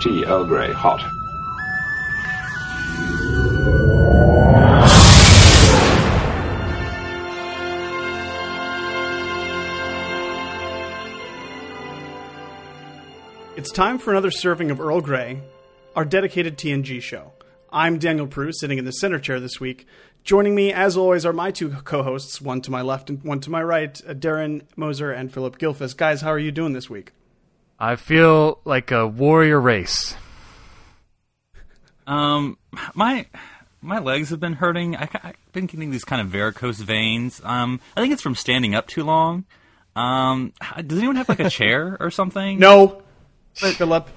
Tea Earl Grey, hot. It's time for another serving of Earl Grey, our dedicated TNG show. I'm Daniel Proulx, sitting in the center chair this week. Joining me, as always, are my two co-hosts, one to my left and one to my right, uh, Darren Moser and Philip Gilfus. Guys, how are you doing this week? I feel like a warrior race. Um, my my legs have been hurting. I, have been getting these kind of varicose veins. Um, I think it's from standing up too long. Um, does anyone have like a chair or something? No, Philip.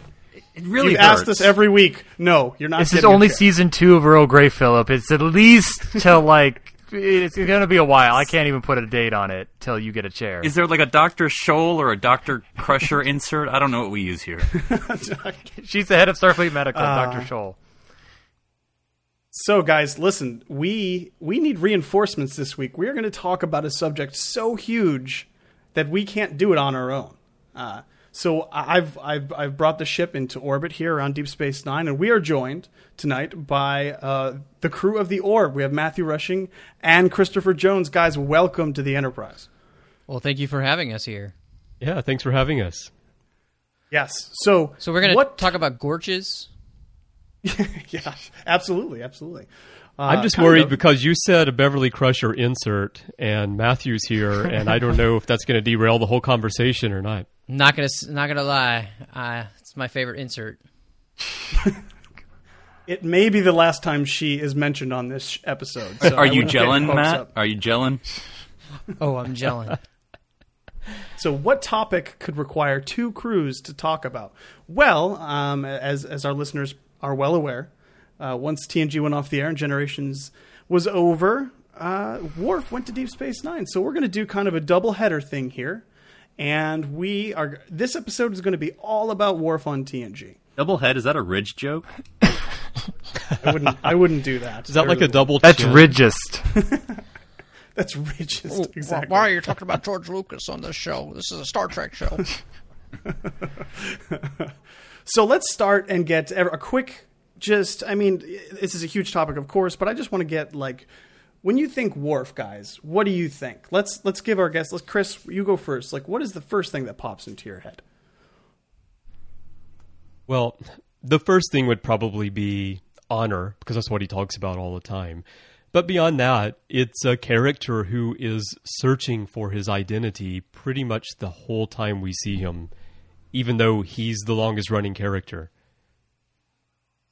It really You've hurts. asked us every week. No, you're not. This is getting a only chair. season two of Earl Grey, Philip. It's at least till like it's going to be a while. I can't even put a date on it till you get a chair. Is there like a Doctor Scholl or a Doctor Crusher insert? I don't know what we use here. She's the head of Starfleet Medical, Uh, Doctor Scholl. So, guys, listen. We we need reinforcements this week. We are going to talk about a subject so huge that we can't do it on our own. Uh, so, I've I've I've brought the ship into orbit here around Deep Space Nine, and we are joined tonight by uh, the crew of the Orb. We have Matthew Rushing and Christopher Jones. Guys, welcome to the Enterprise. Well, thank you for having us here. Yeah, thanks for having us. Yes. So, So we're going to what? talk about gorges. yeah, absolutely, absolutely. Uh, I'm just worried of. because you said a Beverly Crusher insert, and Matthew's here, and I don't know if that's going to derail the whole conversation or not. Not gonna, not gonna lie, uh, it's my favorite insert. It may be the last time she is mentioned on this episode. so Are I you wouldn't gelling, Matt? up. Are you gelling? Oh, I'm gelling. So, what topic could require two crews to talk about? Well, um, as as our listeners are well aware, uh, once TNG went off the air and Generations was over, uh, Worf went to Deep Space Nine. So, we're going to do kind of a double header thing here, and we are. This episode is going to be all about Worf on TNG. Double head? Is that a ridge joke? I wouldn't. I wouldn't do that. Is that like a double? That's chin? ridgest. That's richest. exactly. Why are you talking about George Lucas on this show? This is a Star Trek show. So let's start and get a a quick, just, I mean, this is a huge topic, of course, but I just want to get like, when you think Worf, guys, what do you think? Let's let's give our guests. Let's, Chris, you go first. Like, what is the first thing that pops into your head? Well, the first thing would probably be honor, because that's what he talks about all the time. But beyond that, it's a character who is searching for his identity pretty much the whole time we see him, even though he's the longest running character.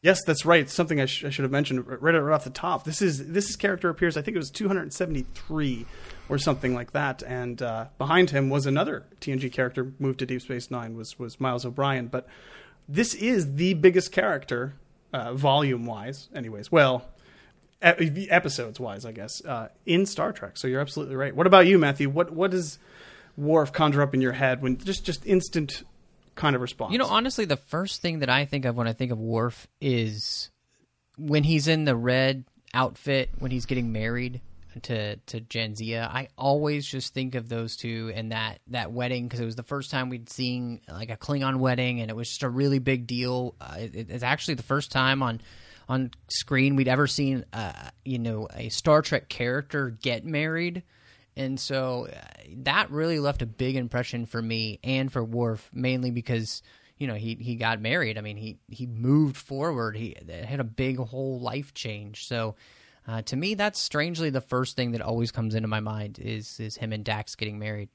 Yes, that's right. Something I, sh- I should have mentioned right, right off the top. This is this character appears. I think it was 273 or something like that. And uh, behind him was another TNG character moved to Deep Space Nine. Was was Miles O'Brien. But this is the biggest character, uh, volume wise. Anyways, well, e- episodes wise, I guess, uh, in Star Trek. So you're absolutely right. What about you, Matthew? What what does Worf conjure up in your head when just just instant kind of response? You know, honestly, the first thing that I think of when I think of Worf is when he's in the red outfit when he's getting married to to Jadzia. I always just think of those two and that that wedding because it was the first time we'd seen like a Klingon wedding, and it was just a really big deal. Uh, it, it's actually the first time on on screen we'd ever seen uh, you know a Star Trek character get married. And so uh, that really left a big impression for me and for Worf, mainly because you know he he got married. I mean he he moved forward. He had a big whole life change. So uh, to me, that's strangely the first thing that always comes into my mind is is him and Dax getting married.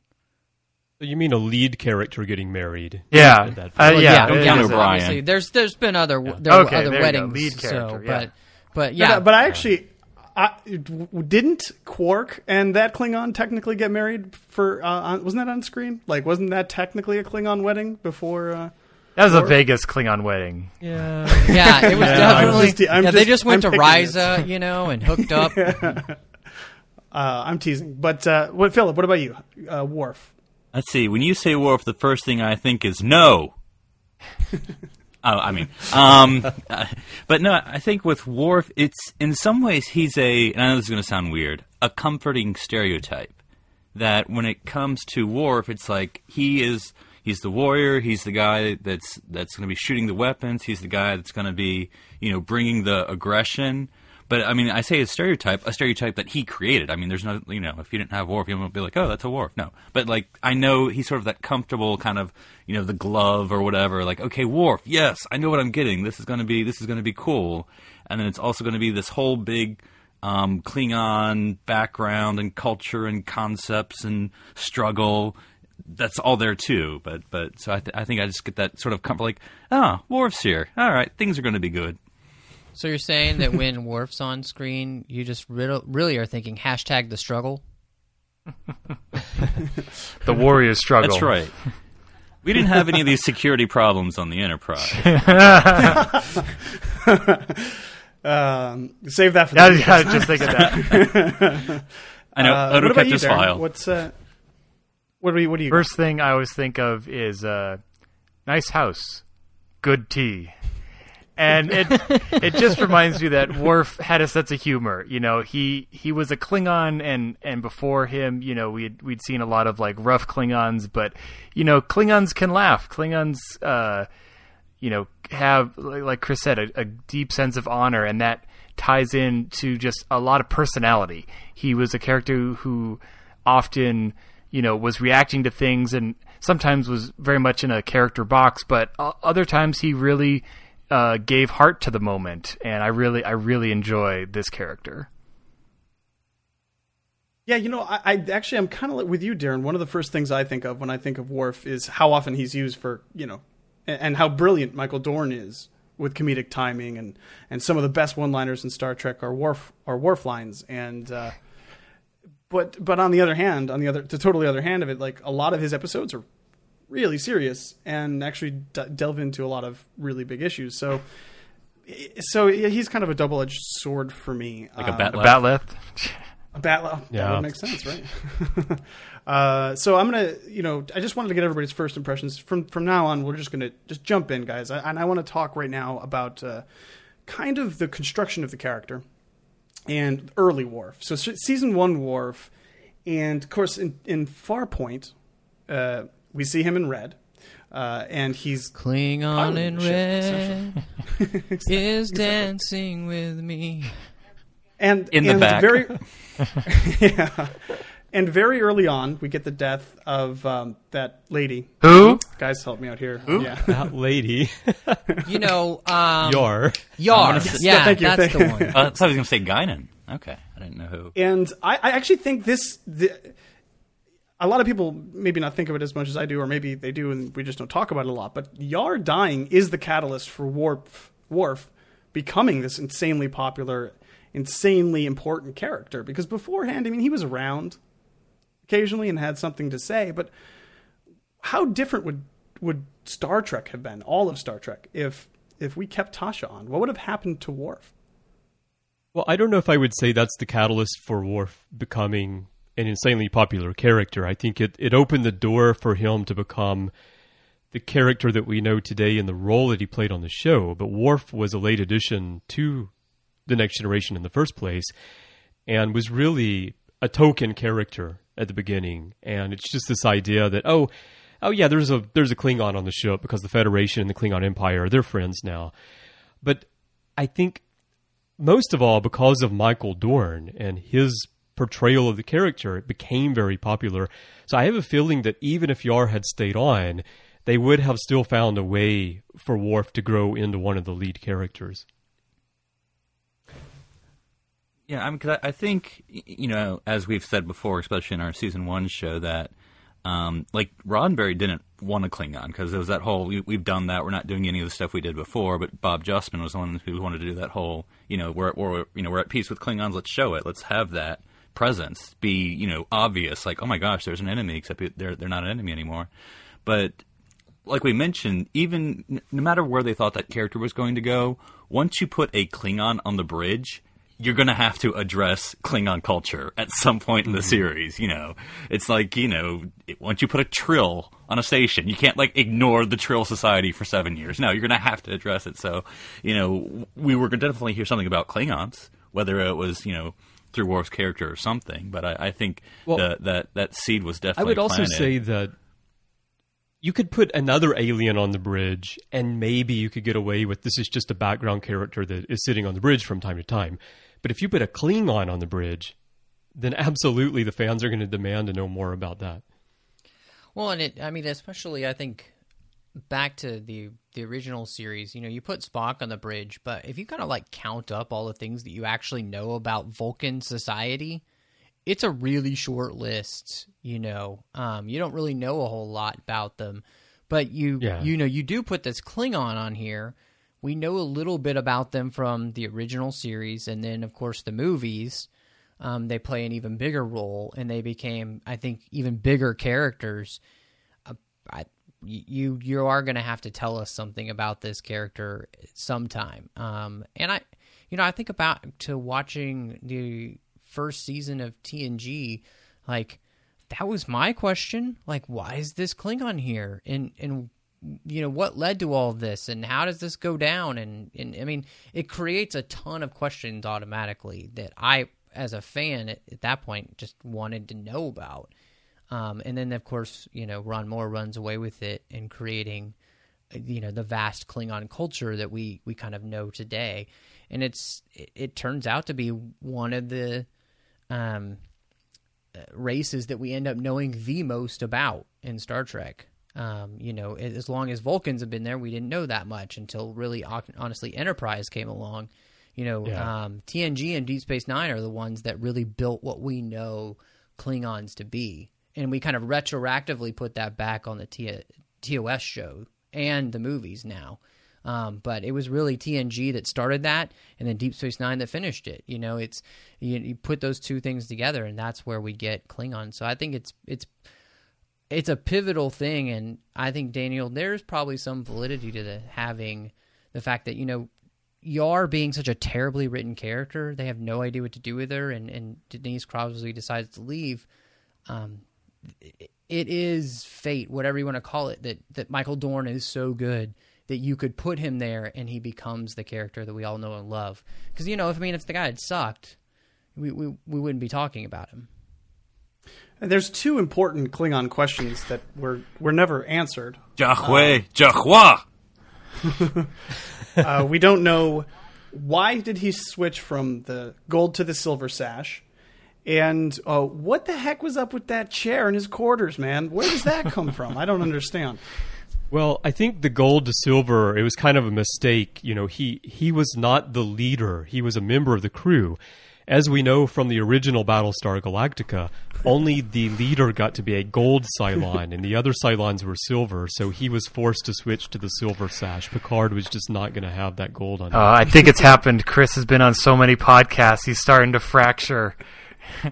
You mean a lead character getting married? Yeah. At that Uh, point. yeah, don't it count. O'Brien. there's there's been other there were Okay, other there weddings, Lead character, so, yeah. but but But, yeah, I- but I actually, I, didn't Quark and that Klingon technically get married for? Uh, on, wasn't that on screen? Like, wasn't that technically a Klingon wedding before? Uh, That was a Vegas Klingon wedding. Yeah. Yeah, it was I'm definitely. just te- I'm yeah, they just- just went I'm to picking Risa, you know, and hooked up. Uh, I'm teasing, but uh, what, Philip? What about you, uh, Worf? Let's see. When you say Worf, the first thing I think is no. oh, I mean, um, uh, but no. I think with Worf, it's in some ways he's a. And I know this is going to sound weird. A comforting stereotype that when it comes to Worf, it's like he is. He's the warrior. He's the guy that's that's going to be shooting the weapons. He's the guy that's going to be, you know, bringing the aggression. But I mean, I say a stereotype, a stereotype that he created. I mean, there's no, you know, if you didn't have Worf, you wouldn't be like, oh, that's a Worf. No, but like, I know he's sort of that comfortable kind of, you know, the glove or whatever. Like, okay, Worf, yes, I know what I'm getting. This is going to be, this is to be cool. And then it's also going to be this whole big um, Klingon background and culture and concepts and struggle. That's all there too. But but so I, th- I think I just get that sort of comfort, like, ah, Worf's here. All right, things are going to be good. So you're saying that when Worf's on screen, you just riddle, really are thinking hashtag the struggle? The warrior's struggle. That's right. We didn't have any of these security problems on the Enterprise. Um, save that for Yeah, the yeah, just think of that. I know Uh, Odo what about kept you, his Darren? file. What's uh, what do you what do you got? First thing I always think of is uh, nice house, good tea. And it it just reminds me that Worf had a sense of humor. You know, he he was a Klingon, and and before him, you know, we'd we'd seen a lot of like rough Klingons, but you know, Klingons can laugh. Klingons, uh, you know, have like Chris said, a, a deep sense of honor, and that ties in to just a lot of personality. He was a character who often, you know, was reacting to things and sometimes was very much in a character box, but other times he really uh, gave heart to the moment, and I really, I really enjoy this character. Yeah, you know, I, I actually I'm kind of like with you, Darren. One of the first things I think of when I think of Worf is how often he's used for you know, and, and how brilliant Michael Dorn is with comedic timing and and some of the best one-liners in Star Trek are Worf are Worf lines and. Uh, but but on the other hand, on the other the totally other hand of it, like a lot of his episodes are really serious and actually d- delve into a lot of really big issues. So so yeah, he's kind of a double-edged sword for me. Like a Um, bat A left. bat'leth. a bat That Yeah. would make sense, right? uh, so I'm gonna, you know, I just wanted to get everybody's first impressions. From from now on, we're just gonna just jump in, guys, I, and I want to talk right now about uh, kind of the construction of the character and early Worf. So se- season one Worf, and of course in in Farpoint, uh, we see him in red. Uh, and he's Klingon Pilot in ship, red is dancing with me. and In the back. very yeah and very early on we get the death of um, that lady Who? guys help me out here yeah That lady. You know, um, Yar. Yar. Yeah, thank you, that's thank the one. Uh, so I was going to say Guinan. Okay, I didn't know who. and I, I actually think this the, a lot of people maybe not think of it as much as I do or maybe they do and we just don't talk about it a lot but Yar dying is the catalyst for Warp Worf becoming this insanely popular insanely important character because beforehand I mean he was around occasionally and had something to say but how different would would Star Trek have been, all of Star Trek, if if we kept Tasha on? What would have happened to Worf? Well, I don't know if I would say that's the catalyst for Worf becoming an insanely popular character. I think it, it opened the door for him to become the character that we know today and the role that he played on the show. But Worf was a late addition to the Next Generation in the first place and was really a token character at the beginning. And it's just this idea that, oh, oh yeah, there's a there's a Klingon on the ship because the Federation and the Klingon Empire, they're friends now. But I think most of all because of Michael Dorn and his portrayal of the character, it became very popular. So I have a feeling that even if Yar had stayed on, they would have still found a way for Worf to grow into one of the lead characters. Yeah, I mean, cause I, I think you know, as we've said before, especially in our season one show, that um, like Roddenberry didn't want to Klingon because there was that whole we, we've done that. We're not doing any of the stuff we did before. But Bob Justman was the one who wanted to do that whole. You know, we're, we're you know we're at peace with Klingons. Let's show it. Let's have that presence be you know obvious. Like, oh my gosh, there's an enemy. Except they're they're not an enemy anymore. But like we mentioned, even no matter where they thought that character was going to go, once you put a Klingon on the bridge, you're going to have to address Klingon culture at some point in the mm-hmm. series. You know, it's like you know, once you put a Trill on a station, you can't like ignore the Trill Society for seven years. No, you're going to have to address it. So, you know, we were going to definitely hear something about Klingons, whether it was you know through Worf's character or something. But I, I think Well, that that that seed was definitely. Planted. I definitely. would also say that you could put another alien on the bridge, and maybe you could get away with this is just a background character that is sitting on the bridge from time to time. But if you put a Klingon on the bridge, then absolutely the fans are going to demand to know more about that. Well, and it, I mean, especially I think back to the the original series, you know, you put Spock on the bridge, but if you kind of like count up all the things that you actually know about Vulcan society, it's a really short list. You know, um, you don't really know a whole lot about them, but you Yeah. you know you do put this Klingon on here. We know a little bit about them from the original series, and then of course the movies. Um, they play an even bigger role, and they became, I think, even bigger characters. Uh, I, you you are going to have to tell us something about this character sometime. Um, and I, you know, I think about to watching the first season of TNG, like that was my question. Like, why is this Klingon here? And and you know what led to all this, and how does this go down? And and I mean, it creates a ton of questions automatically that I, as a fan at, at that point, just wanted to know about. Um, and then, of course, you know, Ron Moore runs away with it in creating, you know, the vast Klingon culture that we we kind of know today. And it's it, it turns out to be one of the um, uh, races that we end up knowing the most about in Star Trek. Um, you know, as long as Vulcans have been there, we didn't know that much until really, honestly, Enterprise came along. You know, Yeah. um, TNG and Deep Space Nine are the ones that really built what we know Klingons to be, and we kind of retroactively put that back on the T- TOS show and the movies now. Um, but it was really TNG that started that, and then Deep Space Nine that finished it. You know, it's you, you put those two things together, and that's where we get Klingon. So I think it's it's it's a pivotal thing, and I think Daniel, there's probably some validity to the having the fact that you know Yar being such a terribly written character, they have no idea what to do with her, and and Denise Crosby decides to leave. Um, it- it is fate, whatever you want to call it, that that Michael Dorn is so good that you could put him there and he becomes the character that we all know and love. Because you know, if I mean, if the guy had sucked, we we we wouldn't be talking about him. And there's two important Klingon questions that were were never answered. Jahwe, Jahwa. Uh, we don't know why did he switch from the gold to the silver sash, and uh, what the heck was up with that chair in his quarters, man? Where does that come from? I don't understand. Well, I think the gold to silver, it was kind of a mistake. You know, he, he was not the leader. He was a member of the crew. As we know from the original Battlestar Galactica, only the leader got to be a gold Cylon, and the other Cylons were silver, so he was forced to switch to the silver sash. Picard was just not going to have that gold on him. Uh, I think it's happened. Chris has been on so many podcasts; he's starting to fracture.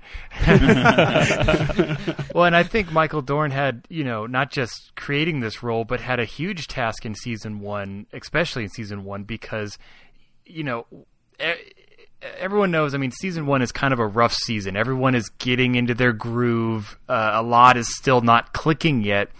well, and I think Michael Dorn had, you know, not just creating this role, but had a huge task in season one, especially in season one, because, you know, everyone knows. I mean, season one is kind of a rough season. Everyone is getting into their groove. Uh, a lot is still not clicking yet.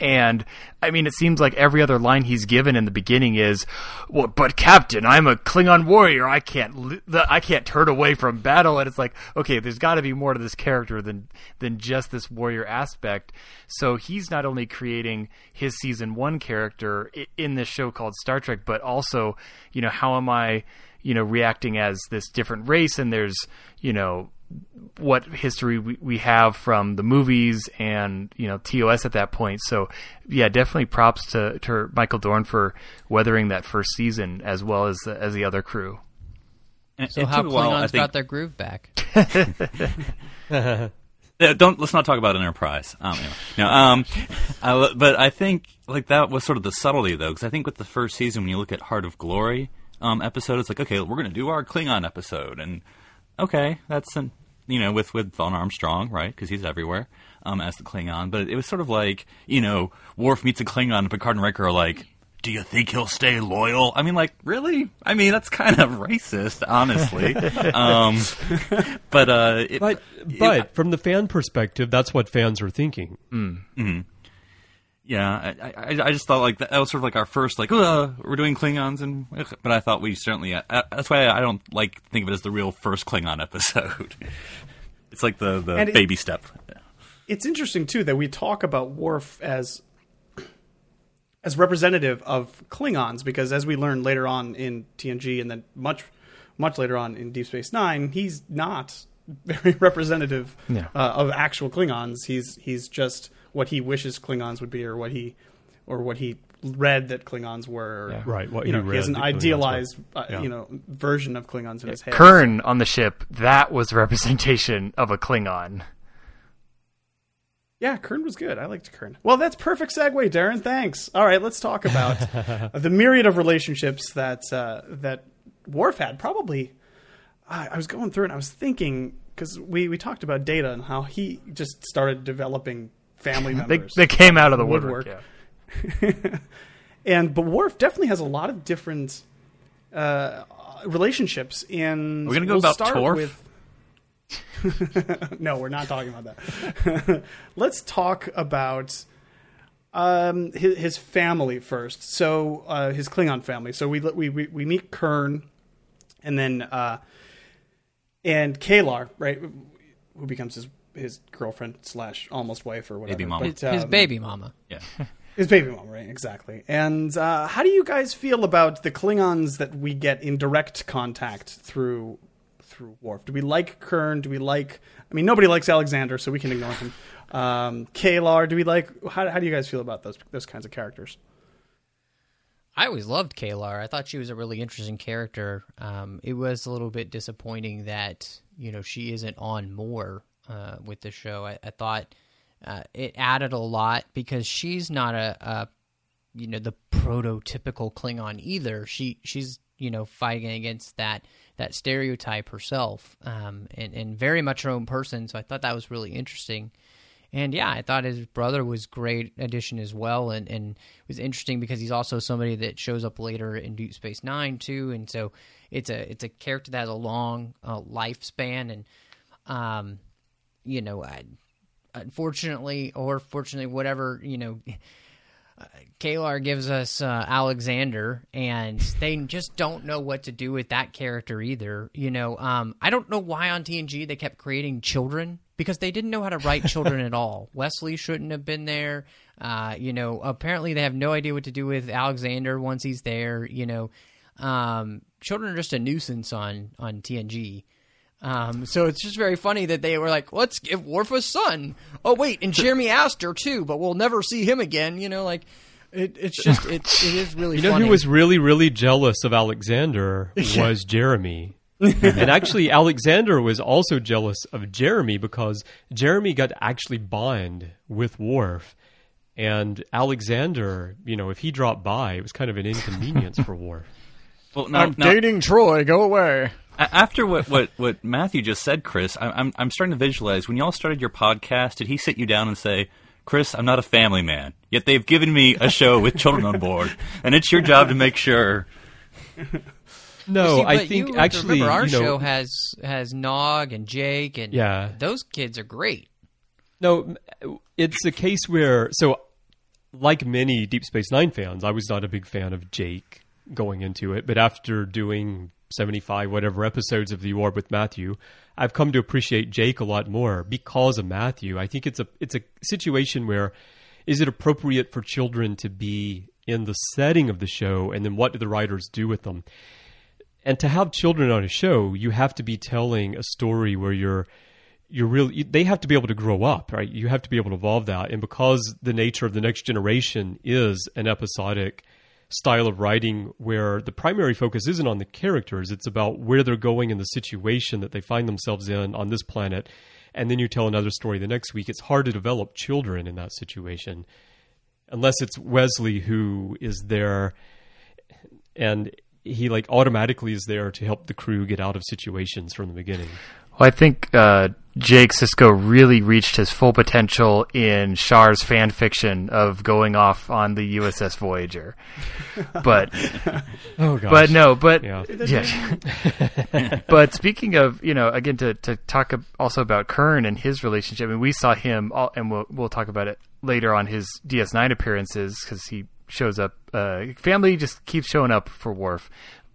And I mean, it seems like every other line he's given in the beginning is, "Well, but Captain, I'm a Klingon warrior. I can't, I can't turn away from battle." And it's like, okay, there's got to be more to this character than than just this warrior aspect. So he's not only creating his season one character in this show called Star Trek, but also, you know, how am I, you know, reacting as this different race? And there's, you know, what history we, we have from the movies and you know TOS at that point. So yeah, definitely props to, to Michael Dorn for weathering that first season as well as the, as the other crew. And So it how took a while, I Klingons think- got their groove back? Yeah, don't let's not talk about Enterprise. Um, anyway. no, um, I, but I think like that was sort of the subtlety though, because I think with the first season, when you look at Heart of Glory um, episode, it's like okay, we're going to do our Klingon episode, and okay, that's an, you know, with with Vaughn Armstrong, right? Because he's everywhere um, as the Klingon. But it was sort of like, you know, Worf meets a Klingon, and Picard and Riker are like. Do you think he'll stay loyal? I mean, like, really? I mean, that's kind of racist, honestly. um, but, uh, it, But but from the fan perspective, that's what fans are thinking. Yeah, I, I, I just thought like that, that was sort of like our first like uh, we're doing Klingons and but I thought we certainly uh, that's why I don't like think of it as the real first Klingon episode. it's like the the And it- baby step. it's interesting too that we talk about Worf as as representative of Klingons because as we learn later on in TNG and then much much later on in Deep Space Nine, he's not very representative Yeah. uh, of actual Klingons. He's he's just what he wishes Klingons would be, or what he or what he read that Klingons were. or, Yeah. Right, what you he know, he has an that Klingons were. idealized, uh, Yeah. you know, version of Klingons in his head. Kurn on the ship, that was a representation of a Klingon. Yeah, Kurn was good. I liked Kurn. Well, that's perfect segue, Darren. Thanks. All right, let's talk about the myriad of relationships that uh, that Worf had. Probably, I I was going through and I was thinking because we we talked about Data and how he just started developing family They, members. they came out of the Woodwork. woodwork. yeah. and but Worf definitely has a lot of different uh, relationships. In We're gonna go we'll about start Torf? with- no, we're not talking about that. Let's talk about um, his, his family first. So uh, his Klingon family. So we we we, we meet Kurn, and then uh, and K'Ehleyr, right, who becomes his his girlfriend slash almost wife or whatever. Baby mama. His, his um, baby mama. Yeah. his baby mom, right? Exactly. And uh, how do you guys feel about the Klingons that we get in direct contact through through Worf? Do we like Kurn? Do we like? I mean, nobody likes Alexander, so we can ignore him. Um, K'Ehleyr, do we like? How, how do you guys feel about those those kinds of characters? I always loved K'Ehleyr. I thought she was a really interesting character. Um, it was a little bit disappointing that you know she isn't on more uh, with the show. I, I thought uh, it added a lot because she's not a, a you know the prototypical Klingon either. She she's you know fighting against that that stereotype herself, um, and and very much her own person. So I thought that was really interesting. And yeah, I thought his brother was great addition as well, and and was interesting because he's also somebody that shows up later in Deep Space Nine too, and so it's a it's a character that has a long uh, lifespan, and um, you know, I, unfortunately or fortunately, whatever you know, K'Ehleyr gives us uh, Alexander, and they just don't know what to do with that character either. You know, um, I don't know why on TNG they kept creating children because they didn't know how to write children at all. Wesley shouldn't have been there. Uh, you know, apparently they have no idea what to do with Alexander once he's there. You know, um, children are just a nuisance on on TNG. Um, so it's just very funny that they were like, let's give Worf a son. Oh wait, and Jeremy Aster too, but we'll never see him again. You know, like it, it's just it, it is really. You know funny. who was really, really jealous of Alexander was Jeremy. and actually, Alexander was also jealous of Jeremy because Jeremy got to actually bond with Worf. And Alexander, you know, if he dropped by, it was kind of an inconvenience for Worf. Well, now, now, dating Troi. Go away. after what, what, what Matthew just said, Chris, I, I'm I'm starting to visualize when y'all started your podcast. Did he sit you down and say, "Chris, I'm not a family man, yet they've given me a show with children on board, and it's your job to make sure." No, See, I think you actually, remember our you know, show has has Nog and Jake and Yeah. those kids are great. No, it's a case where so like many Deep Space 9 fans, I was not a big fan of Jake going into it, but after doing 75 whatever episodes of The Orb with Matthew, I've come to appreciate Jake a lot more because of Matthew. I think it's a it's a situation where is it appropriate for children to be in the setting of the show and then what do the writers do with them? and to have children on a show, you have to be telling a story where you're you're really they have to be able to grow up, right? You have to be able to evolve that, and because the nature of the next generation is an episodic style of writing where the primary focus isn't on the characters, it's about where they're going in the situation that they find themselves in on this planet, and then you tell another story the next week. It's hard to develop children in that situation unless it's Wesley who is there and he like automatically is there to help the crew get out of situations from the beginning. Well, I think uh, Jake Sisko really reached his full potential in Char's fan fiction of going off on the USS Voyager. But Oh gosh. but no, but Yeah. yeah. but speaking of, you know, again to to talk also about Kurn and his relationship, I mean, we saw him, all, and we'll we'll talk about it later on his DS9 appearances because he shows up. Uh, family just keeps showing up for Worf,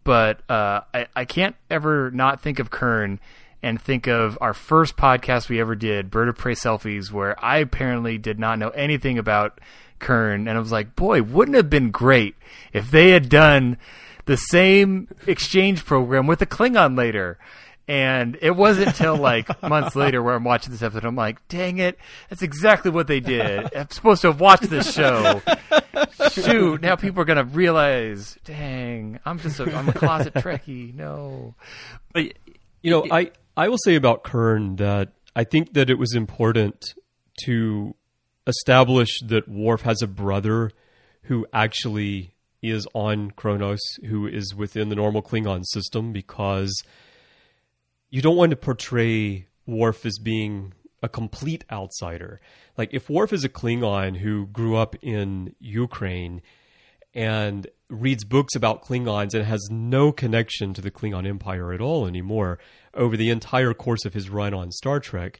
but uh, I I can't ever not think of Kurn. And think of our first podcast we ever did, Bird of Prey Selfies, where I apparently did not know anything about Kurn, and I was like, boy, wouldn't it have been great if they had done the same exchange program with a Klingon later. And it wasn't until like months later where I'm watching this episode, I'm like, dang it, that's exactly what they did. I'm supposed to have watched this show. Shoot, now people are gonna realize, dang, I'm just a, I'm a closet Trekkie. No, But You know, I, I will say about Kurn that I think that it was important to establish that Worf has a brother who actually is on Kronos, who is within the normal Klingon system, because you don't want to portray Worf as being a complete outsider. Like, if Worf is a Klingon who grew up in Ukraine and reads books about Klingons and has no connection to the Klingon Empire at all anymore over the entire course of his run on Star Trek,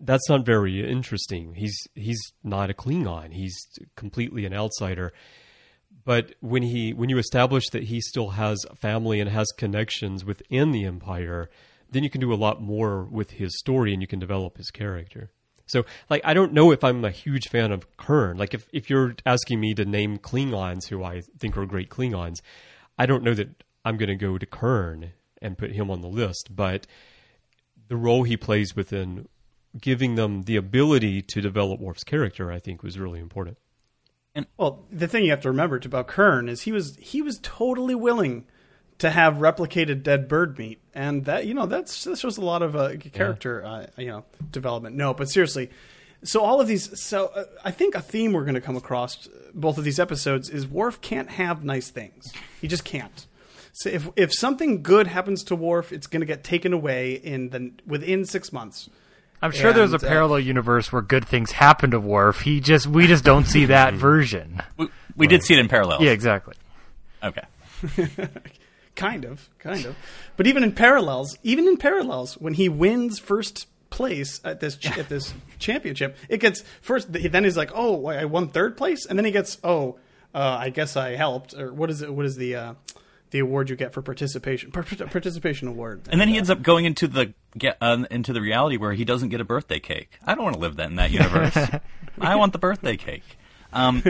that's not very interesting. He's he's not a Klingon. He's completely an outsider. But when he when you establish that he still has family and has connections within the Empire, then you can do a lot more with his story and you can develop his character. So, like, I don't know if I'm a huge fan of Kurn. Like, if, if you're asking me to name Klingons who I think are great Klingons, I don't know that I'm going to go to Kurn and put him on the list. But the role he plays within giving them the ability to develop Worf's character, I think, was really important. And Well, the thing you have to remember about Kurn is he was he was totally willing to have replicated dead bird meat, and that you know that's that shows a lot of uh, character uh, you know development. No, but seriously, so all of these. So uh, I think a theme we're going to come across uh, both of these episodes is Worf can't have nice things. He just can't. So if if something good happens to Worf, it's going to get taken away in the within six months. I'm sure there's a And, uh, parallel universe where good things happen to Worf. He just we just don't see that version. we, we did see it in parallel. Yeah, exactly. Okay. kind of kind of but even in parallels even in parallels when he wins first place at this ch- at this championship it gets first then he's like oh i won third place and then he gets oh uh, i guess i helped or what is it what is the uh, the award you get for participation Par- participation award And then he ends up going into the get uh, into the reality where he doesn't get a birthday cake. I don't want to live that in that universe. I want the birthday cake. Um,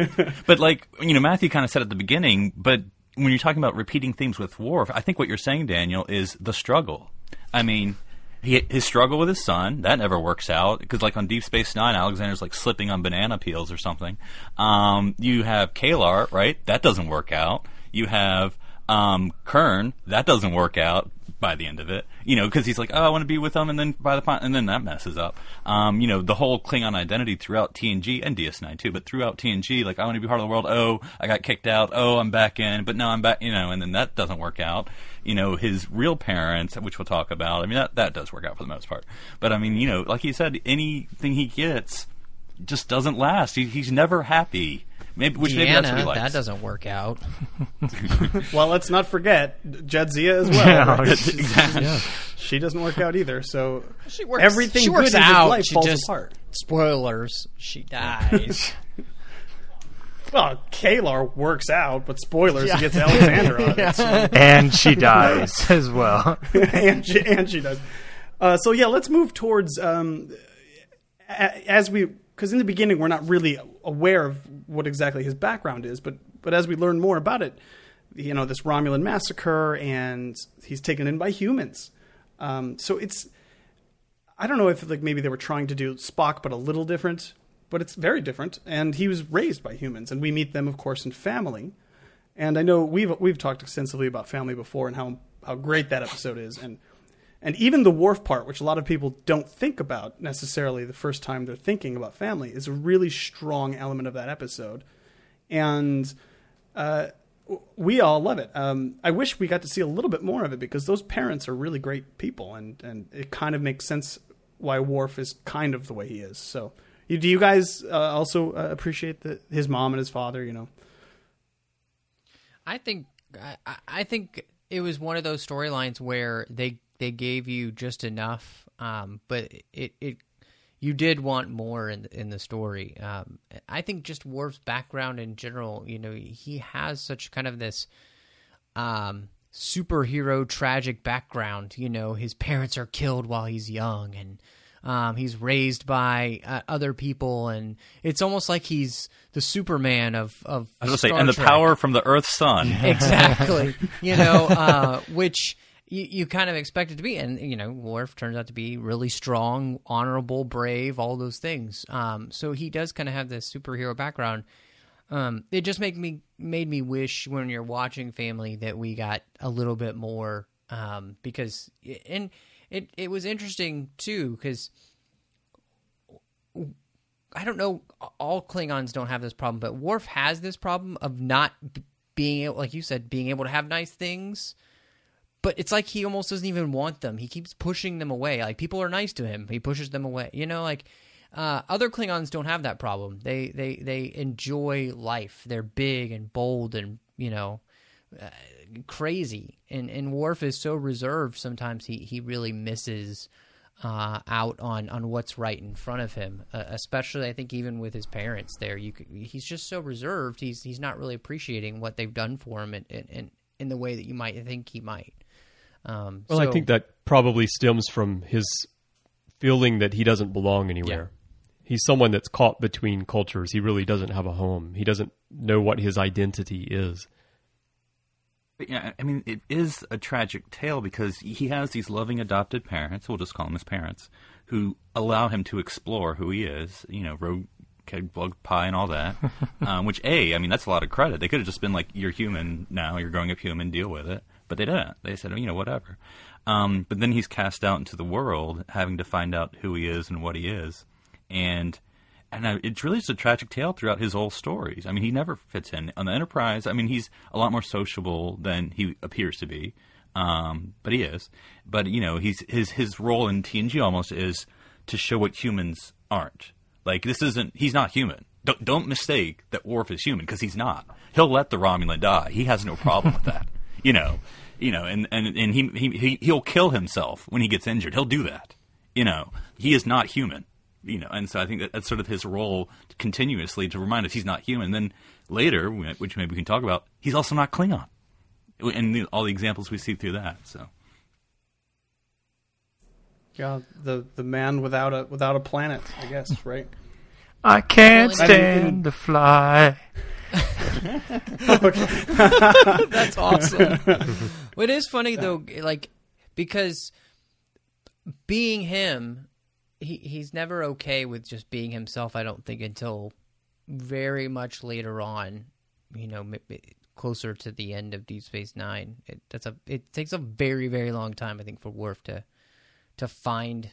but like you know, Matthew kind of said at the beginning. But when you're talking about repeating themes with Worf, I think what you're saying, Daniel, is the struggle. I mean. He, his struggle with his son that never works out because like on Deep Space Nine, Alexander's like slipping on banana peels or something. Um, you have K'Ehleyr, right? That doesn't work out. You have um, Kurn, that doesn't work out by the end of it. You know, because he's like, oh, I want to be with them, and then by the and then that messes up. Um, you know, the whole Klingon identity throughout TNG and DS9 too, but throughout TNG, like I want to be part of the world. Oh, I got kicked out. Oh, I'm back in, but now I'm back. You know, and then that doesn't work out. You know, his real parents, which we'll talk about. I mean, that that does work out for the most part. But I mean, you know, like he said, anything he gets just doesn't last. He, he's never happy. Maybe which maybe that's what he likes. that doesn't work out. well let's not forget Jadzia as well right? exactly. she doesn't work out either so She works, everything she works good in his out. life she falls just, apart Spoilers. She dies. well K'Ehleyr works out but spoilers he gets alexander on it so- And she dies as well. and, she, and she does. Uh, so yeah, let's move towards um, a- as we because in the beginning we're not really aware of what exactly his background is, but but as we learn more about it, you know this Romulan massacre and he's taken in by humans. Um, so it's I don't know if like maybe they were trying to do Spock but a little different, but it's very different. And he was raised by humans, and we meet them of course in family. And I know we've we've talked extensively about family before and how how great that episode is, and and even the Worf part, which a lot of people don't think about necessarily the first time they're thinking about family, is a really strong element of that episode, and uh, we all love it. Um, I wish we got to see a little bit more of it because those parents are really great people, and and it kind of makes sense why Worf is kind of the way he is. So, do you guys uh, also uh, appreciate the, his mom and his father? You know, I think I- I think it was one of those storylines where they they gave you just enough, um, but it it you did want more in in the story. Um, I think just Worf's background in general, you know, he has such kind of this um, superhero tragic background. You know, his parents are killed while he's young, and um, he's raised by uh, other people, and it's almost like he's the Superman of of. I was going to say, and the Trek power from the Earth sun. exactly you know uh, which you, you kind of expect it to be and you know Worf turns out to be really strong honorable brave all those things um, so he does kind of have this superhero background um, it just made me made me wish when you're watching family that we got a little bit more um, because and it it was interesting too because I don't know. All Klingons don't have this problem, but Worf has this problem of not being able, like you said, being able to have nice things. But it's like he almost doesn't even want them. He keeps pushing them away. Like people are nice to him, he pushes them away. You know, like uh, other Klingons don't have that problem. They they they enjoy life. They're big and bold and you know uh, crazy. And and Worf is so reserved. Sometimes he he really misses uh, out on, on what's right in front of him. Uh, especially, I think, even with his parents there, you could, he's just so reserved. He's he's not really appreciating what they've done for him in, in the way that you might think he might. Um, Well, I think that probably stems from his feeling that he doesn't belong anywhere. He's someone that's caught between cultures. He really doesn't have a home. He doesn't know what his identity is. But, yeah, I mean, it is a tragic tale because he has these loving adopted parents, we'll just call them his parents, who allow him to explore who he is, you know, rogue keg bug pie and all that. um, which, A, I mean, that's a lot of credit. They could have just been like, you're human now, you're growing up human, deal with it. But they didn't. They said, you know, whatever. Um, but then he's cast out into the world, having to find out who he is and what he is. And and uh, it's really just a tragic tale throughout his whole stories. I mean, he never fits in on the Enterprise. I mean, he's a lot more sociable than he appears to be, um, but he is. But you know, he's his his role in TNG almost is to show what humans aren't. Like this isn't. He's not human. Don't, don't mistake that Worf is human because he's not. He'll let the Romulan die. He has no problem with that. You know, you know, and and and he he he- he'll kill himself when he gets injured. He'll do that. You know, he is not human you know, and so I think that that's sort of his role continuously to remind us he's not human. Then later, which maybe we can talk about, he's also not Klingon, and the, all the examples we see through that. So yeah, the the man without a without a planet, I guess, right? I can't Well, I mean, stand in- to fly. That's awesome. it is funny though, like because being him, he he's never okay with just being himself. I don't think until very much later on, you know, closer to the end of Deep Space Nine. It that's a it takes a very very long time, I think, for Worf to to find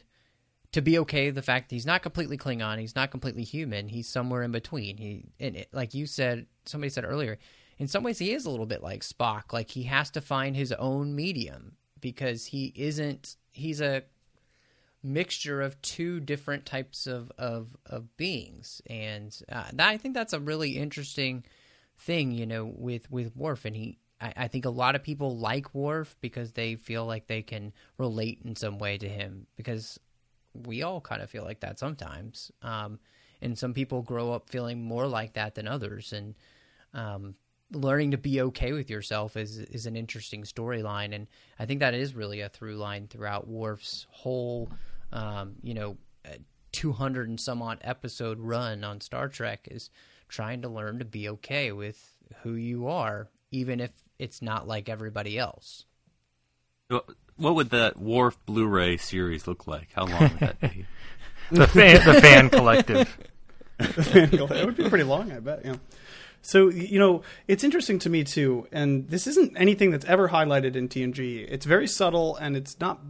to be okay the fact that he's not completely Klingon, he's not completely human, he's somewhere in between. He and it, like you said, somebody said earlier, in some ways he is a little bit like Spock. Like he has to find his own medium because he isn't. He's a mixture of two different types of of, of beings, and uh, that, I think that's a really interesting thing. You know, with with Worf, and he. I, I think a lot of people like Worf because they feel like they can relate in some way to him because we all kind of feel like that sometimes. Um, and some people grow up feeling more like that than others. And um, learning to be okay with yourself is is an interesting storyline. And I think that is really a through line throughout Worf's whole, um, you know, two hundred and some odd episode run on Star Trek is trying to learn to be okay with who you are, even if it's not like everybody else. what would that Worf Blu-ray series look like? How long would that be? The fan, the fan collective. it would be pretty long, I bet. Yeah. So you know, it's interesting to me too, and this isn't anything that's ever highlighted in TNG. It's very subtle, and it's not.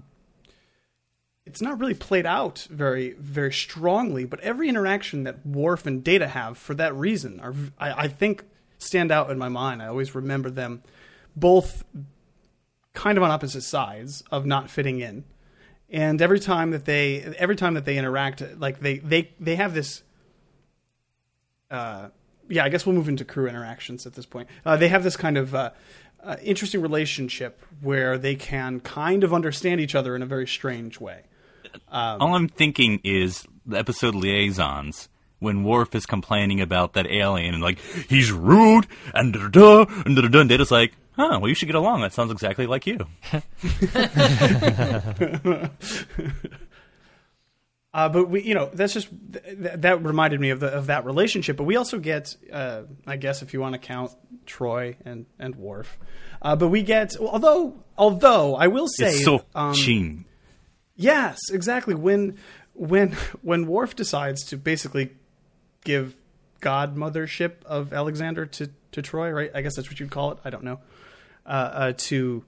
It's not really played out very, very strongly. But every interaction that Worf and Data have, for that reason, are I, I think stand out in my mind. I always remember them both kind of on opposite sides of not fitting in, and every time that they every time that they interact, like they they they have this. Uh, yeah, I guess we'll move into crew interactions at this point. Uh, they have this kind of uh, uh, interesting relationship where they can kind of understand each other in a very strange way. All I'm thinking is the episode Liaisons when Worf is complaining about that alien and like he's rude and da da and da da and Data's like, huh, well you should get along. That sounds exactly like you. Uh, but we, you know, that's just th- th- that reminded me of the of that relationship. But we also get, uh, I guess, if you want to count Troi and and Worf, uh, but we get although although I will say, It's so um, yes, exactly when when when Worf decides to basically give godmothership of Alexander to to Troi, right? I guess that's what you'd call it. I don't know. Uh, uh, to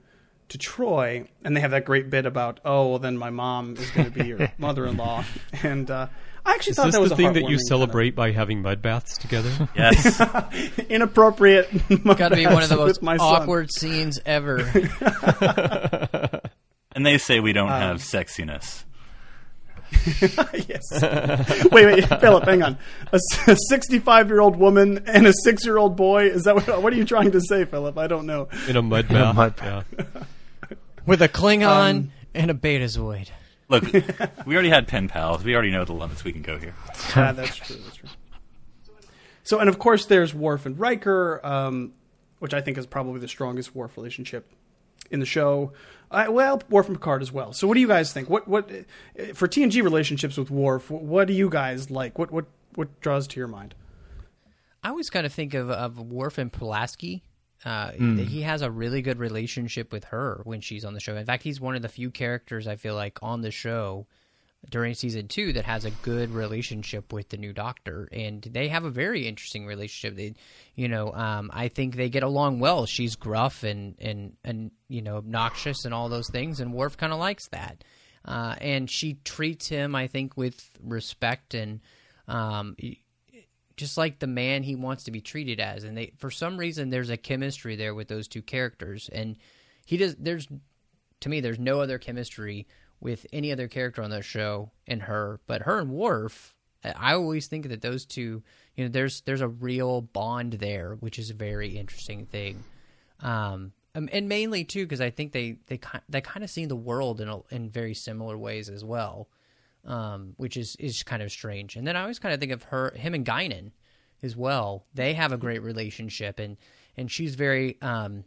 to Troi, and they have that great bit about, oh, well, then my mom is going to be your mother-in-law, and uh, I actually Is thought this that was the thing that heartwarming you kind celebrate by having mud baths together? Yes. of inappropriate. Got to be one of the most my son. awkward scenes ever. and they say we don't Um, have sexiness. yes. wait, wait, Philip, hang on. A sixty-five-year-old woman and a six-year-old boy. Is that what? What are you trying to say, Philip? I don't know. In a mud bath. mud Yeah. With a Klingon Um, and a Betazoid. Look, we already had pen pals. We already know the limits we can go here. Yeah, that's true. That's true. So, and of course, there's Worf and Riker, um, which I think is probably the strongest Worf relationship in the show. Uh, well, Worf and Picard as well. So, what do you guys think? What what uh, for TNG relationships with Worf? What do you guys like? What what what draws to your mind? I always kind of think of of Worf and Pulaski. Uh, Hmm. He has a really good relationship with her when she's on the show. In fact, he's one of the few characters I feel like on the show during season two that has a good relationship with the new Doctor, and they have a very interesting relationship. They, you know, um, I think they get along well. She's gruff and and and you know obnoxious and all those things, and Worf kind of likes that. Uh, and she treats him, I think, with respect and um, just like the man he wants to be treated as. And they for some reason there's a chemistry there with those two characters. And he does there's to me there's no other chemistry with any other character on the show and her. But her and Worf I always think that those two you know there's there's a real bond there which is a very interesting thing. Um um, and mainly too because I think they they they kind of see the world in a, in very similar ways as well um, which is is kind of strange. And then I always kind of think of her, him and Guinan as well. They have a great relationship, and and she's very, um,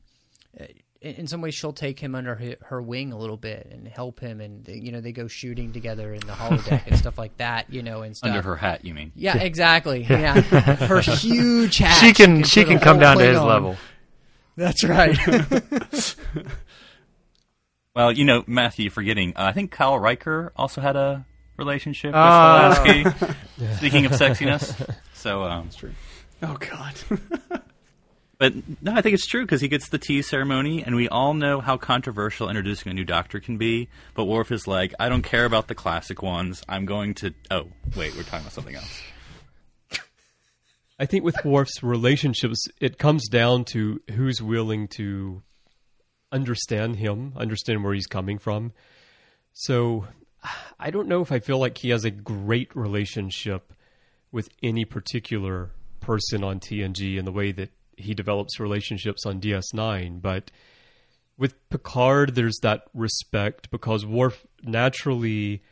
in, in some ways, she'll take him under her, her wing a little bit and help him, and you know they go shooting together in the holodeck and stuff like that, you know, and stuff. Under her hat, you mean? Yeah, exactly. Yeah, her huge hat. She can she can come down to his Klingon. level. That's right. Well, you know, Matthew, you're forgetting. Uh, I think Kyle Riker also had a relationship with Ah. Pulaski. Speaking of sexiness, so um, Oh God. But no, I think it's true because he gets the tea ceremony, and we all know how controversial introducing a new doctor can be. But Worf is like, I don't care about the classic ones. I'm going to. Oh, wait, we're talking about something else. I think with Worf's relationships, it comes down to who's willing to understand him, understand where he's coming from. So I don't know if I feel like he has a great relationship with any particular person on TNG in the way that he develops relationships on DS9, but with Picard, there's that respect because Worf naturally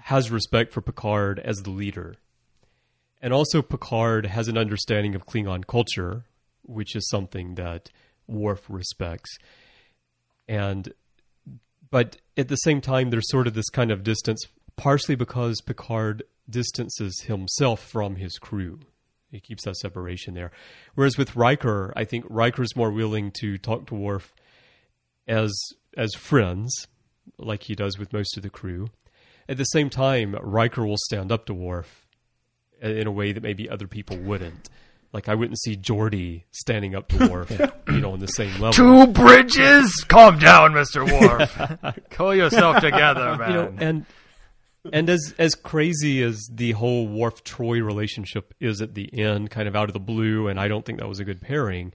has respect for Picard as the leader. And also, Picard has an understanding of Klingon culture, which is something that Worf respects. And, but at the same time, there's sort of this kind of distance, partially because Picard distances himself from his crew. He keeps that separation there. Whereas with Riker, I think Riker's more willing to talk to Worf as as friends, like he does with most of the crew. At the same time, Riker will stand up to Worf in a way that maybe other people wouldn't. Like I wouldn't see Geordi standing up to Worf, you know, on the same level. Two bridges. Calm down, Mister Worf. Call yourself together, man. you know, and and as as crazy as the whole Worf Troi relationship is at the end, kind of out of the blue, and I don't think that was a good pairing.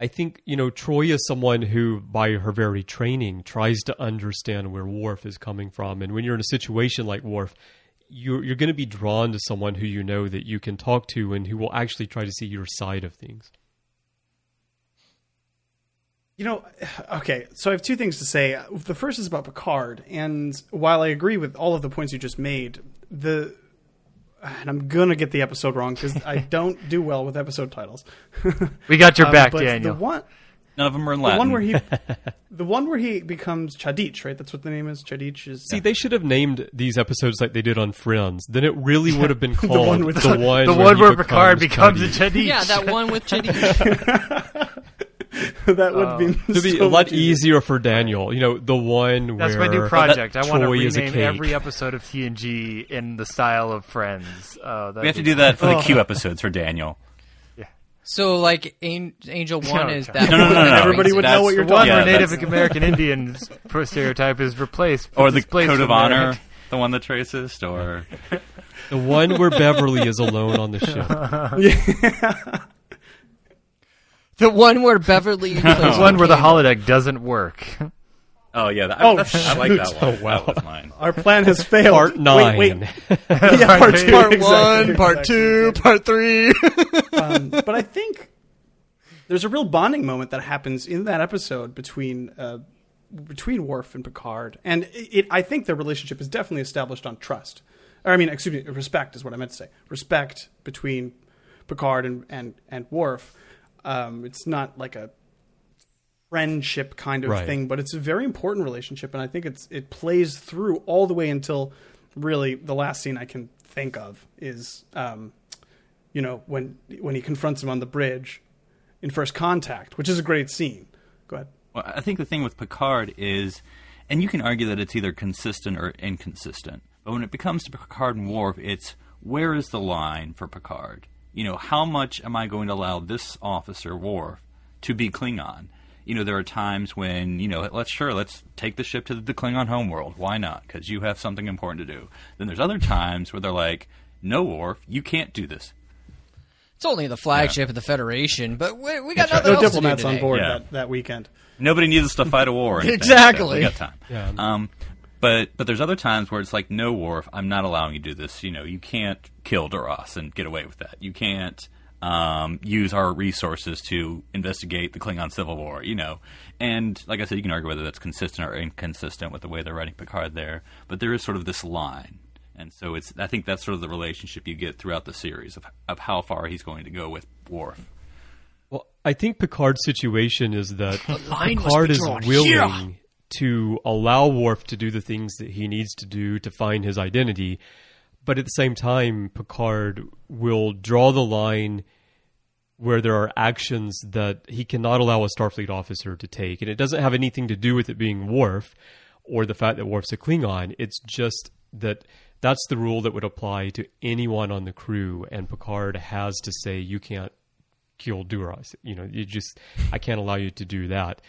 I think you know Troi is someone who, by her very training, tries to understand where Worf is coming from, and when you're in a situation like Worf, you're you're going to be drawn to someone who you know that you can talk to and who will actually try to see your side of things. You know, okay, so I have two things to say. The first is about Picard, and while I agree with all of the points you just made, the and I'm gonna get the episode wrong because I don't do well with episode titles. We got your Um, back, but Daniel. The one, None of them are in the Latin. one where he, the one where he becomes cha'DIch, right? That's what the name is. cha'DIch is. See, they should have named these episodes like they did on Friends. Then it really would have been called the one with- the one, the where one he where Picard becomes a cha'DIch. cha'DIch. Yeah, that one with cha'DIch. that would be oh. It'd be so a lot much easier for Daniel. You know, the one That's where my new project. I want to Troy rename every episode of TNG in the style of Friends. Oh, we have to do that for the Q episodes for Daniel. So like Angel One is that. No, no, no, no, no. Everybody would know what you're the one Yeah, where Native American Indians stereotype is replaced, Or the displaced code of from there. honor, the one that's racist, or The one where Beverly is alone on the ship. The one where Beverly. The one where the holodeck doesn't work. Oh yeah, that, Oh, that's, I like that one. Oh, wow. That was mine. Our plan has failed. Part Wait, nine. Wait, yeah, part two. Part exactly, one, part exactly. two, part three. Um, but I think there's a real bonding moment that happens in that episode between uh, between Worf and Picard, and it, it, I think their relationship is definitely established on trust. Or I mean, excuse me, respect is what I meant to say. Respect between Picard and and and Worf. Um, it's not like a friendship kind of Right. thing, but it's a very important relationship, and I think it's it plays through all the way until really the last scene I can think of is. Um, you know, when when he confronts him on the bridge in First Contact, which is a great scene. Go ahead. Well, I think the thing with Picard is, and you can argue that it's either consistent or inconsistent. But when it becomes to Picard and Worf, it's where is the line for Picard? You know, how much am I going to allow this officer Worf to be Klingon? You know, there are times when you know, let's sure let's take the ship to the Klingon homeworld. Why not? Because you have something important to do. Then there's other times where they're like, no, Worf, you can't do this. It's only the flagship of the Federation, but we, we got nothing No else to do diplomats on board Yeah. that, that weekend. Nobody needs us to fight a war. Anything, Exactly. so we got time. Yeah. Um, but but there's other times where it's like, no, Worf, I'm not allowing you to do this. You know, you can't kill Duras and get away with that. You can't um, use our resources to investigate the Klingon Civil War. You know, and like I said, you can argue whether that's consistent or inconsistent with the way they're writing Picard there. But there is sort of this line. And so it's. I think that's sort of the relationship you get throughout the series of, of how far he's going to go with Worf. Well, I think Picard's situation is that Picard is willing here. to allow Worf to do the things that he needs to do to find his identity, but at the same time, Picard will draw the line where there are actions that he cannot allow a Starfleet officer to take, and it doesn't have anything to do with it being Worf or the fact that Worf's a Klingon. It's just that that's the rule that would apply to anyone on the crew, and Picard has to say you can't kill Duras. You know, you just I can't allow you to do that.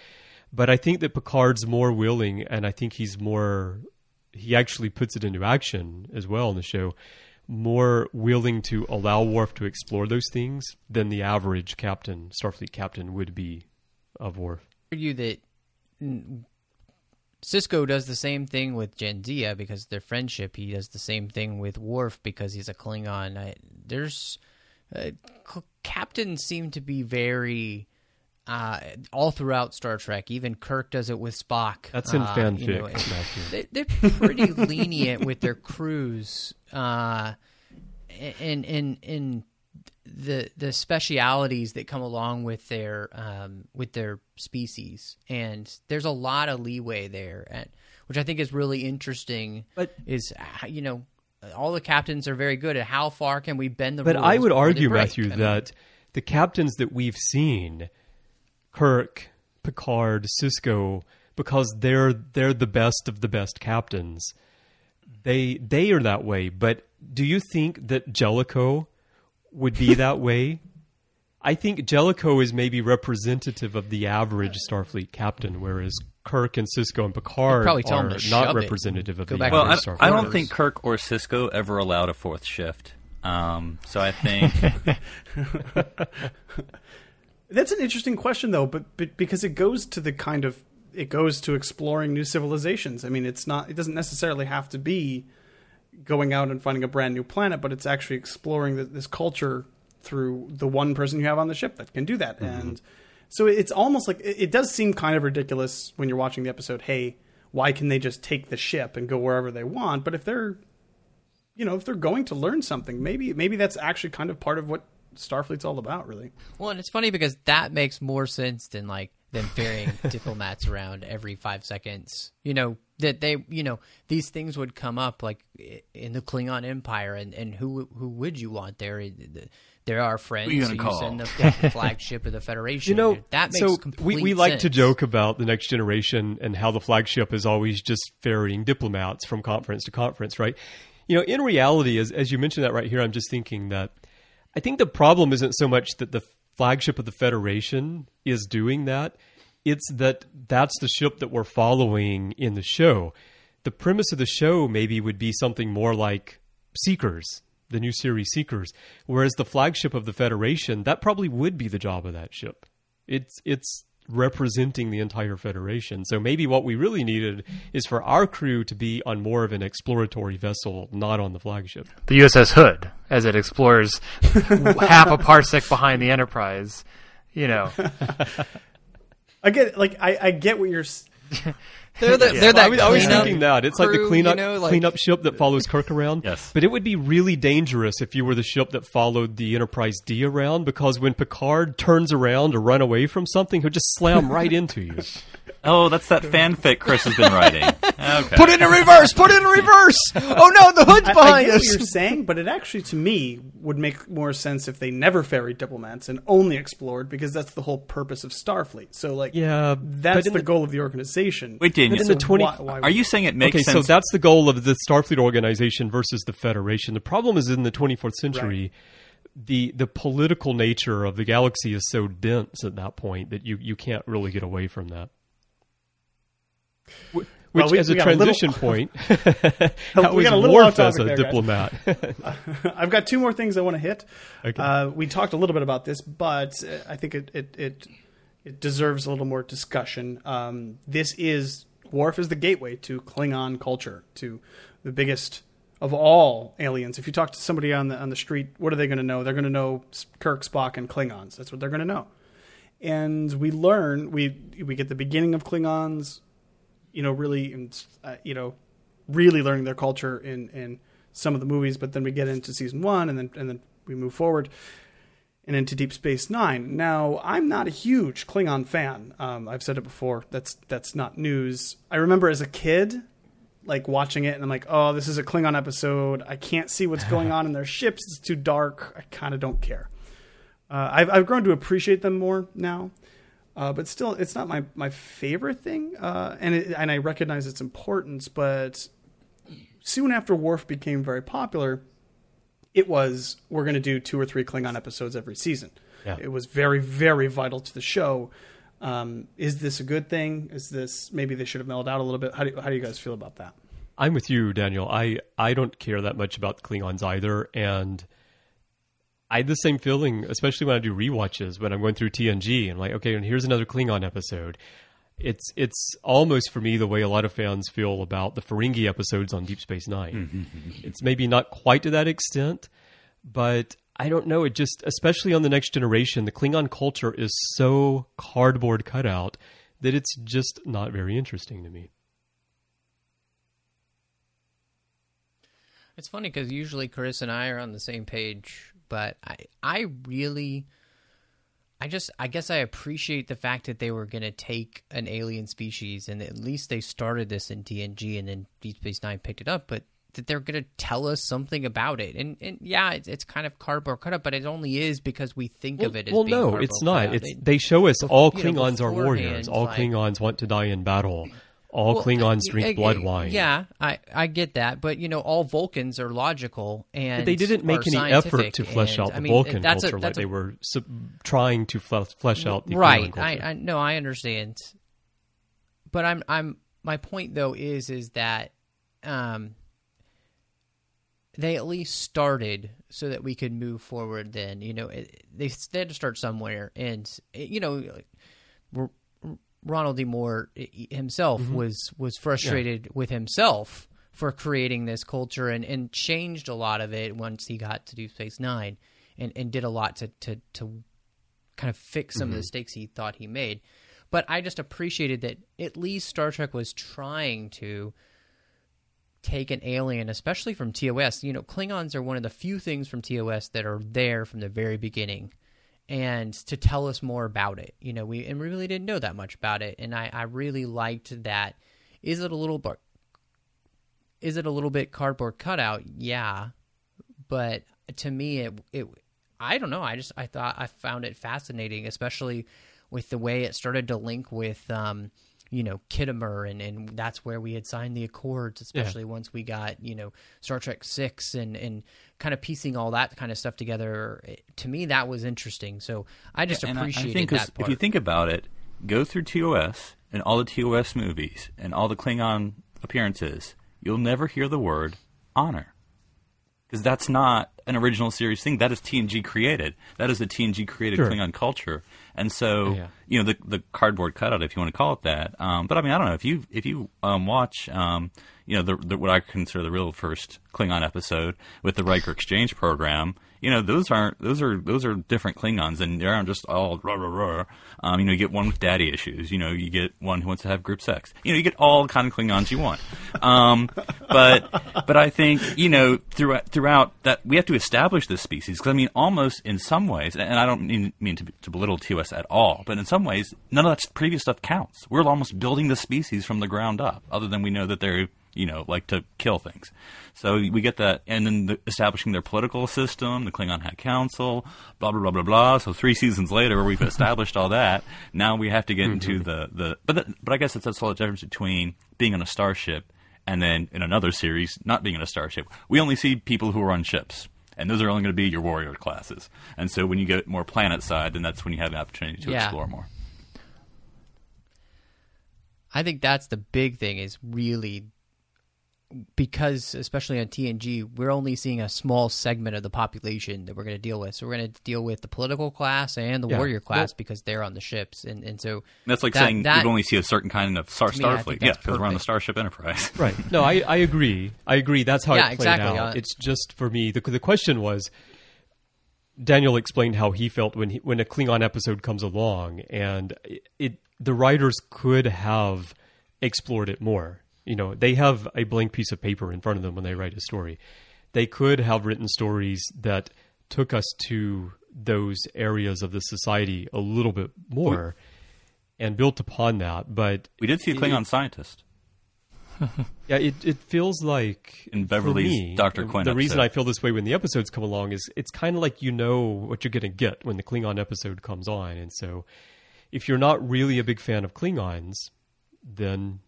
But I think that Picard's more willing, and I think he's more. He actually puts it into action as well in the show. More willing to allow Worf to explore those things than the average captain, Starfleet captain, would be of Worf. argue that Sisko does the same thing with Jadzia because their friendship. He does the same thing with Worf because he's a Klingon. I, there's uh, captains seem to be very uh, all throughout Star Trek. Even Kirk does it with Spock. That's in Uh, fanfic, you know, it- they, they're pretty lenient with their crews, uh, and and and the the specialities that come along with their um, with their species, and there's a lot of leeway there, and, which I think is really interesting. But- is uh, you know all the captains are very good at how far can we bend the road. But rules. I would argue. Matthew, I mean, that the captains that we've seen, Kirk, Picard, Sisko, because they're they're the best of the best captains. They they are that way. But do you think that Jellicoe would be that way? I think Jellicoe is maybe representative of the average Starfleet captain, whereas Kirk and Sisko and Picard probably tell are not shove it. representative of Go the back Well, average I, Starfleet. I don't Quarters. think Kirk or Sisko ever allowed a fourth shift. Um, so I think That's an interesting question, though, but, but because it goes to the kind of it goes to exploring new civilizations. I mean, it's not it doesn't necessarily have to be going out and finding a brand new planet, but it's actually exploring the, this culture through the one person you have on the ship that can do that. Mm-hmm. And so it's almost like it, it does seem kind of ridiculous when you're watching the episode. Hey, why can they just take the ship and go wherever they want? But if they're you know if they're going to learn something, maybe maybe that's actually kind of part of what Starfleet's all about, really. Well, and it's funny because that makes more sense than like them ferrying diplomats around every five seconds. You know that they, you know, these things would come up like in the Klingon Empire, and and who who would you want there? There are friends. Who you so you call? send the, the flagship of the Federation. You know, that makes so complete we, we like to joke about the next generation and how the flagship is always just ferrying diplomats from conference to conference, right? You know, in reality, as, as you mentioned that right here, I'm just thinking that I think the problem isn't so much that the flagship of the Federation is doing that, it's that that's the ship that we're following in the show. The premise of the show maybe would be something more like Seekers, the new series Seekers, whereas the flagship of the Federation, that probably would be the job of that ship. It's it's representing the entire Federation. So maybe what we really needed is for our crew to be on more of an exploratory vessel, not on the flagship. The USS Hood, as it explores half a parsec behind the Enterprise. You know, I get like I, I get what you're. s- They're, the, they're that I was, I was thinking that it's like the cleanup you know, like- cleanup ship that follows Kirk around. Yes. but it would be really dangerous if you were the ship that followed the Enterprise D around because when Picard turns around to run away from something, he'll just slam right into you. Oh, that's that fanfic Chris has been writing. Okay. Put it in reverse. Put it in reverse. Oh no, the hood's I, I behind get what us. you're saying, but it actually, to me, would make more sense if they never ferried diplomats and only explored, because that's the whole purpose of Starfleet. So, like, Yeah, that's the the- goal of the organization. Wait, Daniel. But in the 20 why- why Are you saying it makes okay, sense? so that's the goal of the Starfleet organization versus the Federation. The problem is in the 24th century, the the political nature of the galaxy is so dense at that point that you, you can't really get away from that. Wh- Which, Well, we- as a we a little- transition point, We how was got a little off as topic a there, guys. diplomat? I've got two more things I want to hit. Okay. Uh, we talked a little bit about this, but uh, I think it it, it it deserves a little more discussion. Um, this is Worf is the gateway to Klingon culture, to the biggest of all aliens. If you talk to somebody on the on the street, what are they going to know? They're going to know Kirk, Spock, and Klingons. That's what they're going to know. And we learn we we get the beginning of Klingons, you know, really, uh, you know, really learning their culture in in some of the movies. But then we get into season one, and then and then we move forward and into Deep Space Nine. Now, I'm not a huge Klingon fan. Um, I've said it before. That's that's not news. I remember as a kid, like watching it, and I'm like, oh, this is a Klingon episode. I can't see what's going on in their ships. It's too dark. I kind of don't care. Uh, I've I've grown to appreciate them more now. Uh, but still, it's not my, my favorite thing, uh, and it, and I recognize its importance. But soon after Worf became very popular, it was we're going to do two or three Klingon episodes every season. Yeah. It was very very vital to the show. Um, is this a good thing? Is this maybe they should have mellowed out a little bit? How do how do you guys feel about that? I'm with you, Daniel. I, I don't care that much about the Klingons either, and I had the same feeling, especially when I do rewatches when I'm going through TNG and like, okay, and here's another Klingon episode. It's it's almost for me the way a lot of fans feel about the Ferengi episodes on Deep Space 9 it's maybe not quite to that extent, but I don't know. It just, especially on the next generation, the Klingon culture is so cardboard cutout that it's just not very interesting to me. It's funny because usually Chris and I are on the same page, but I I really I just I guess I appreciate the fact that they were going to take an alien species and at least they started this in TNG and then Deep Space 9 picked it up, but that they're going to tell us something about it. And and yeah, it's, it's kind of cardboard cutout, but it only is because we think of it as well, being no, it's not. It's They- show us all you know, Klingons are warriors. All like- Klingons want to die in battle. All Well, Klingons drink uh, blood uh, wine. Yeah, I, I get that, but you know, all Vulcans are logical, and But they didn't make any effort to flesh and, out the I mean, Vulcan that's a- culture like a- they were sub- trying to flesh, flesh out the right. I, culture. I no, I understand, but I'm I'm my point though is is that um they at least started so that we could move forward. Then you know it, they, they had to start somewhere, and you know R- Ronald D. Moore himself mm-hmm. was was frustrated with himself for creating this culture and, and changed a lot of it once he got to Deep Space Nine, and, and did a lot to to to kind of fix some of the mm-hmm. mistakes he thought he made. But I just appreciated that at least Star Trek was trying to take an alien, especially from TOS. You know, Klingons are one of the few things from TOS that are there from the very beginning, and to tell us more about it. You know, we and we really didn't know that much about it, and I, I really liked that. Is it a little bit? Is it a little bit cardboard cutout? Yeah, but to me, it it I don't know. I just I thought I found it fascinating, especially with the way it started to link with um, you know Khitomer, and and that's where we had signed the accords, especially once we got you know Star Trek six and and kind of piecing all that kind of stuff together. It- to me, that was interesting. So I just And I- appreciated I think 'cause that part. if you think about it, go through TOS and all the TOS movies and all the Klingon appearances, you'll never hear the word honor. Because that's not an original series thing. That is TNG created. That is the TNG created Sure. Klingon culture. And so, Yeah. you know, the the cardboard cutout, if you want to call it that. Um, but I mean, I don't know if you if you um, watch, um, you know, the, the what I consider the real first Klingon episode with the Riker exchange program. You know, those aren't those are those are different Klingons, and they aren't just all rah rah rah. Um, you know, you get one with daddy issues. You know, you get one who wants to have group sex. You know, you get all the kind of Klingons you want. Um, but but I think you know throughout throughout that we have to establish this species because I mean, almost in some ways, and I don't mean, mean to, to belittle TOS at all, but in some ways, none of that previous stuff counts. We're almost building the species from the ground up, other than we know that they're you know like to kill things. So we get that, and then the, establishing their political system, the Klingon High Council, blah blah blah blah blah. So three seasons later, we've established all that. Now we have to get into mm-hmm. the the, but the, but I guess it's that's all the difference between being on a starship and then in another series not being in a starship. We only see people who are on ships. And those are only going to be your warrior classes. And so when you get more planet side, then that's when you have the opportunity to Yeah. explore more. I think that's the big thing is really because especially on TNG, we're only seeing a small segment of the population that we're going to deal with. So we're going to deal with the political class and the Yeah. warrior class Well- because they're on the ships, and and so That's like that- saying that- we only see a certain kind of star- me, Starfleet. Yeah, that's because we're on the. Starship Enterprise. Right. No, I, I agree. I agree. That's how Yeah, it played exactly. out. Uh, it's just for me. The, the question was Daniel explained how he felt when he, when a Klingon episode comes along, and it, it the writers could have explored it more. You know, they have a blank piece of paper in front of them when they write a story. They could have written stories that took us to those areas of the society a little bit more and built upon that. But We did see a Klingon scientist. yeah, it, it feels like In Beverly's me, Dr. Quinn The reason. I feel this way when the episodes come along is it's kind of like you know what you're going to get when the Klingon episode comes on, and so if you're not really a big fan of Klingons, then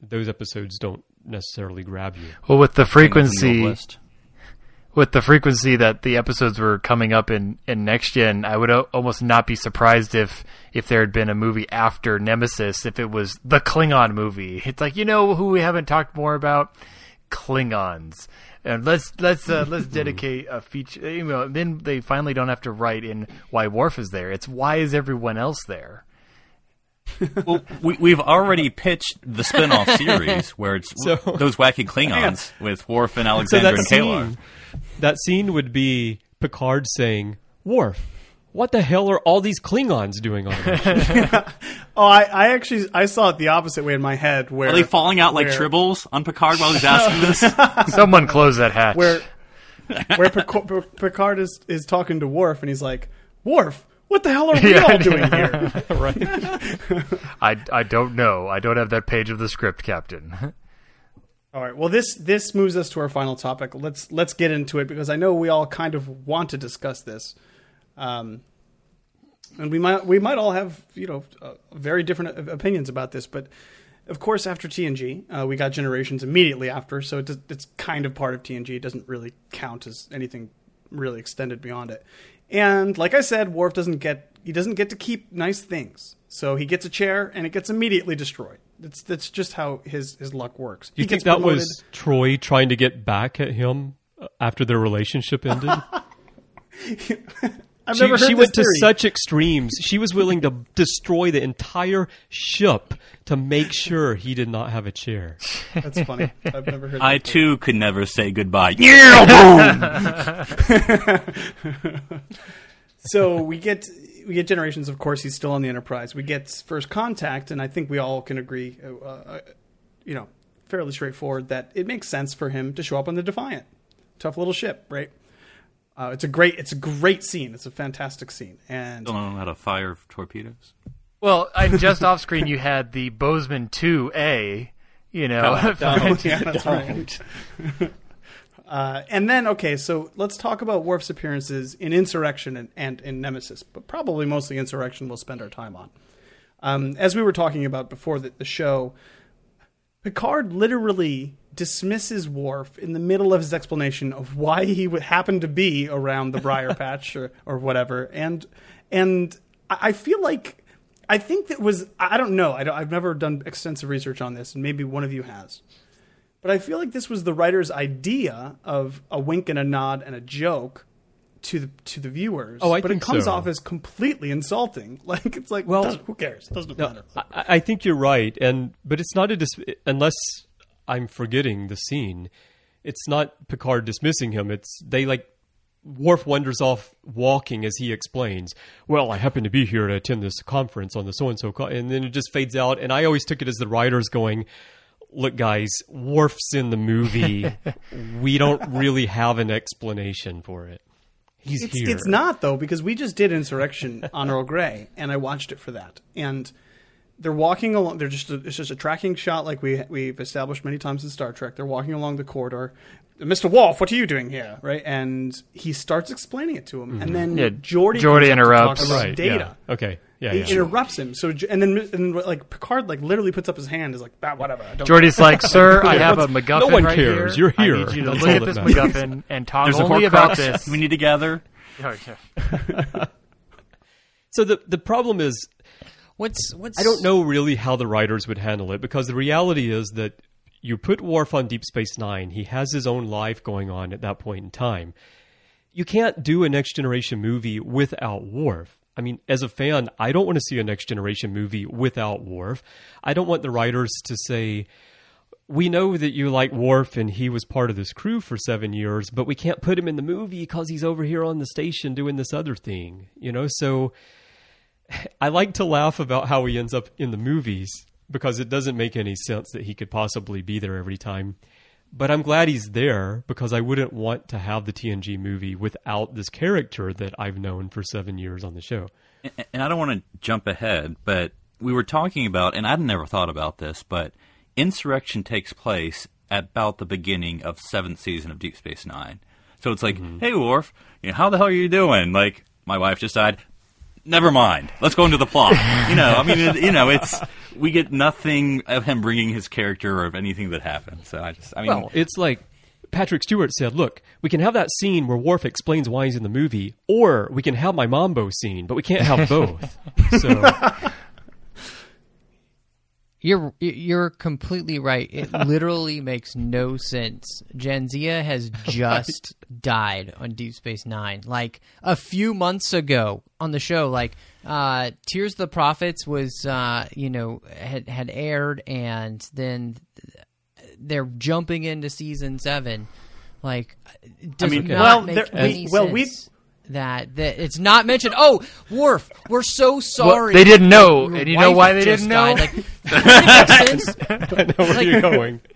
those episodes don't necessarily grab you. Well, with the Thing that's in the frequency, with the frequency that the episodes were coming up in, in next gen, I would o- almost not be surprised if if there had been a movie after Nemesis, if it was the Klingon movie. It's like you know who we haven't talked more about, Klingons. And let's let's uh, let's dedicate a feature. You know, then they finally don't have to write in why Worf is there. It's why is everyone else there? Well, we, we've already pitched the spin-off series where it's So- those wacky Klingons with Worf and Alexander that and Kalar. scene, that scene would be Picard saying, "Worf, what the hell are all these Klingons doing on the Oh, I, I actually I saw it the opposite way in my head. Where Are they falling out like where- tribbles on Picard while he's asking this? Someone close that hatch. Where where Pic- Picard is is talking to Worf and he's like, Worf, what the hell are we Yeah. all doing here? right. I, I don't know. I don't have that page of the script, Captain. All right. Well, this this moves us to our final topic. Let's let's get into it because I know we all kind of want to discuss this, um, and we might we might all have you know uh, very different opinions about this. But of course, after TNG, uh, we got Generations immediately after, so it does, it's kind of part of TNG. It doesn't really count as anything really extended beyond it. And like I said, Worf doesn't get he doesn't get to keep nice things. So he gets a chair and it gets immediately destroyed. That's that's just how his his luck works. You he think that promoted. was Troi trying to get back at him after their relationship ended. I've she, never heard she this went to such extremes. She was willing to destroy the entire ship to make sure he did not have a chair. That's funny. I've never heard. I that theory. too could never say goodbye. Yeah, boom. so we get we get generations. Of course, he's still on the Enterprise. We get first contact, and I think we all can agree, uh, uh, you know, fairly straightforward that it makes sense for him to show up on the Defiant, tough little ship, right? Uh, it's a great it's a great scene. It's a fantastic scene, and Don't know how to fire torpedoes. Well, I, just off screen, you had the Bozeman 2A, you know. yeah, that's right. Uh, and then, okay, so let's talk about Worf's appearances in Insurrection and, and in Nemesis, but probably mostly Insurrection we'll spend our time on. Um, as we were talking about before the, the show, Picard literally dismisses Worf in the middle of his explanation of why he would happen to be around the Briar Patch or, or whatever, and and I feel like I think that was I don't know I don't, I've never done extensive research on this, and maybe one of you has. But I feel like this was the writer's idea of a wink and a nod and a joke to the to the viewers. Oh, I but it comes so. off as completely insulting. Like it's like, Well- who cares? It doesn't matter. I, I think you're right, and but it's not a dis- unless I'm forgetting the scene. It's not Picard dismissing him. It's they like Worf wanders off walking as he explains. Well, I happen to be here to attend this conference on the so and so, and then it just fades out. And I always took it as the writers going. Look, guys, Worf's in the movie. we don't really have an explanation for it. He's It's, here. it's not though because we just did Insurrection on Earl Grey, and I watched it for that. And they're walking along. They're just a, it's just a tracking shot like we we've established many times in Star Trek. They're walking along the corridor. Mr. Worf, what are you doing here? Right, and he starts explaining it to him, and then Yeah, Jordy Geordi comes up to interrupts. right. data. Yeah. Okay. Yeah. He yeah. interrupts him. So and then and like Picard like literally puts up his hand is like "Ah, whatever. Don't Geordi's like, "Sir, I have a MacGuffin No one right cares. here. You're here. I need you to That's look at this matters." MacGuffin and talk There's a only about this." we need to gather. Oh, yeah. So the the problem is What's what's I don't know really how the writers would handle it because the reality is that you put Worf on Deep Space Nine. He has his own life going on at that point in time. You can't do a Next Generation movie without Worf. I mean, as a fan, I don't want to see a Next Generation movie without Worf. I don't want the writers to say, we know that you like Worf and he was part of this crew for seven years, but we can't put him in the movie because he's over here on the station doing this other thing. You know, so I like to laugh about how he ends up in the movies because it doesn't make any sense that he could possibly be there every time. But I'm glad he's there because I wouldn't want to have the TNG movie without this character that I've known for seven years on the show. And- and I don't want to jump ahead, but we were talking about, and I'd never thought about this, but insurrection takes place at about the beginning of seventh season of Deep Space Nine. So it's like, mm-hmm. hey, Worf, you know, how the hell are you doing? Like, my wife just died. Never mind. Let's go into the plot. you know, I mean, it, you know, it's we get nothing of him bringing his character or of anything that happens. So I just, I mean, Well, it's like Patrick Stewart said, look, we can have that scene where Worf explains why he's in the movie, or we can have my Mambo scene, but we can't have both. so You're you're completely right. It literally makes no sense. Jadzia has just died on Deep Space Nine, like a few months ago on the show. Like uh, Tears of the Prophets was, uh, you know, had had aired, and then they're jumping into season seven. Like, it does mean, not well, make there- any we- well, we- sense that that it's not mentioned. Oh, Worf, we're so sorry. they didn't know, and you know why they didn't know? died. Like, wouldn't it make sense? I know where Like- you're going.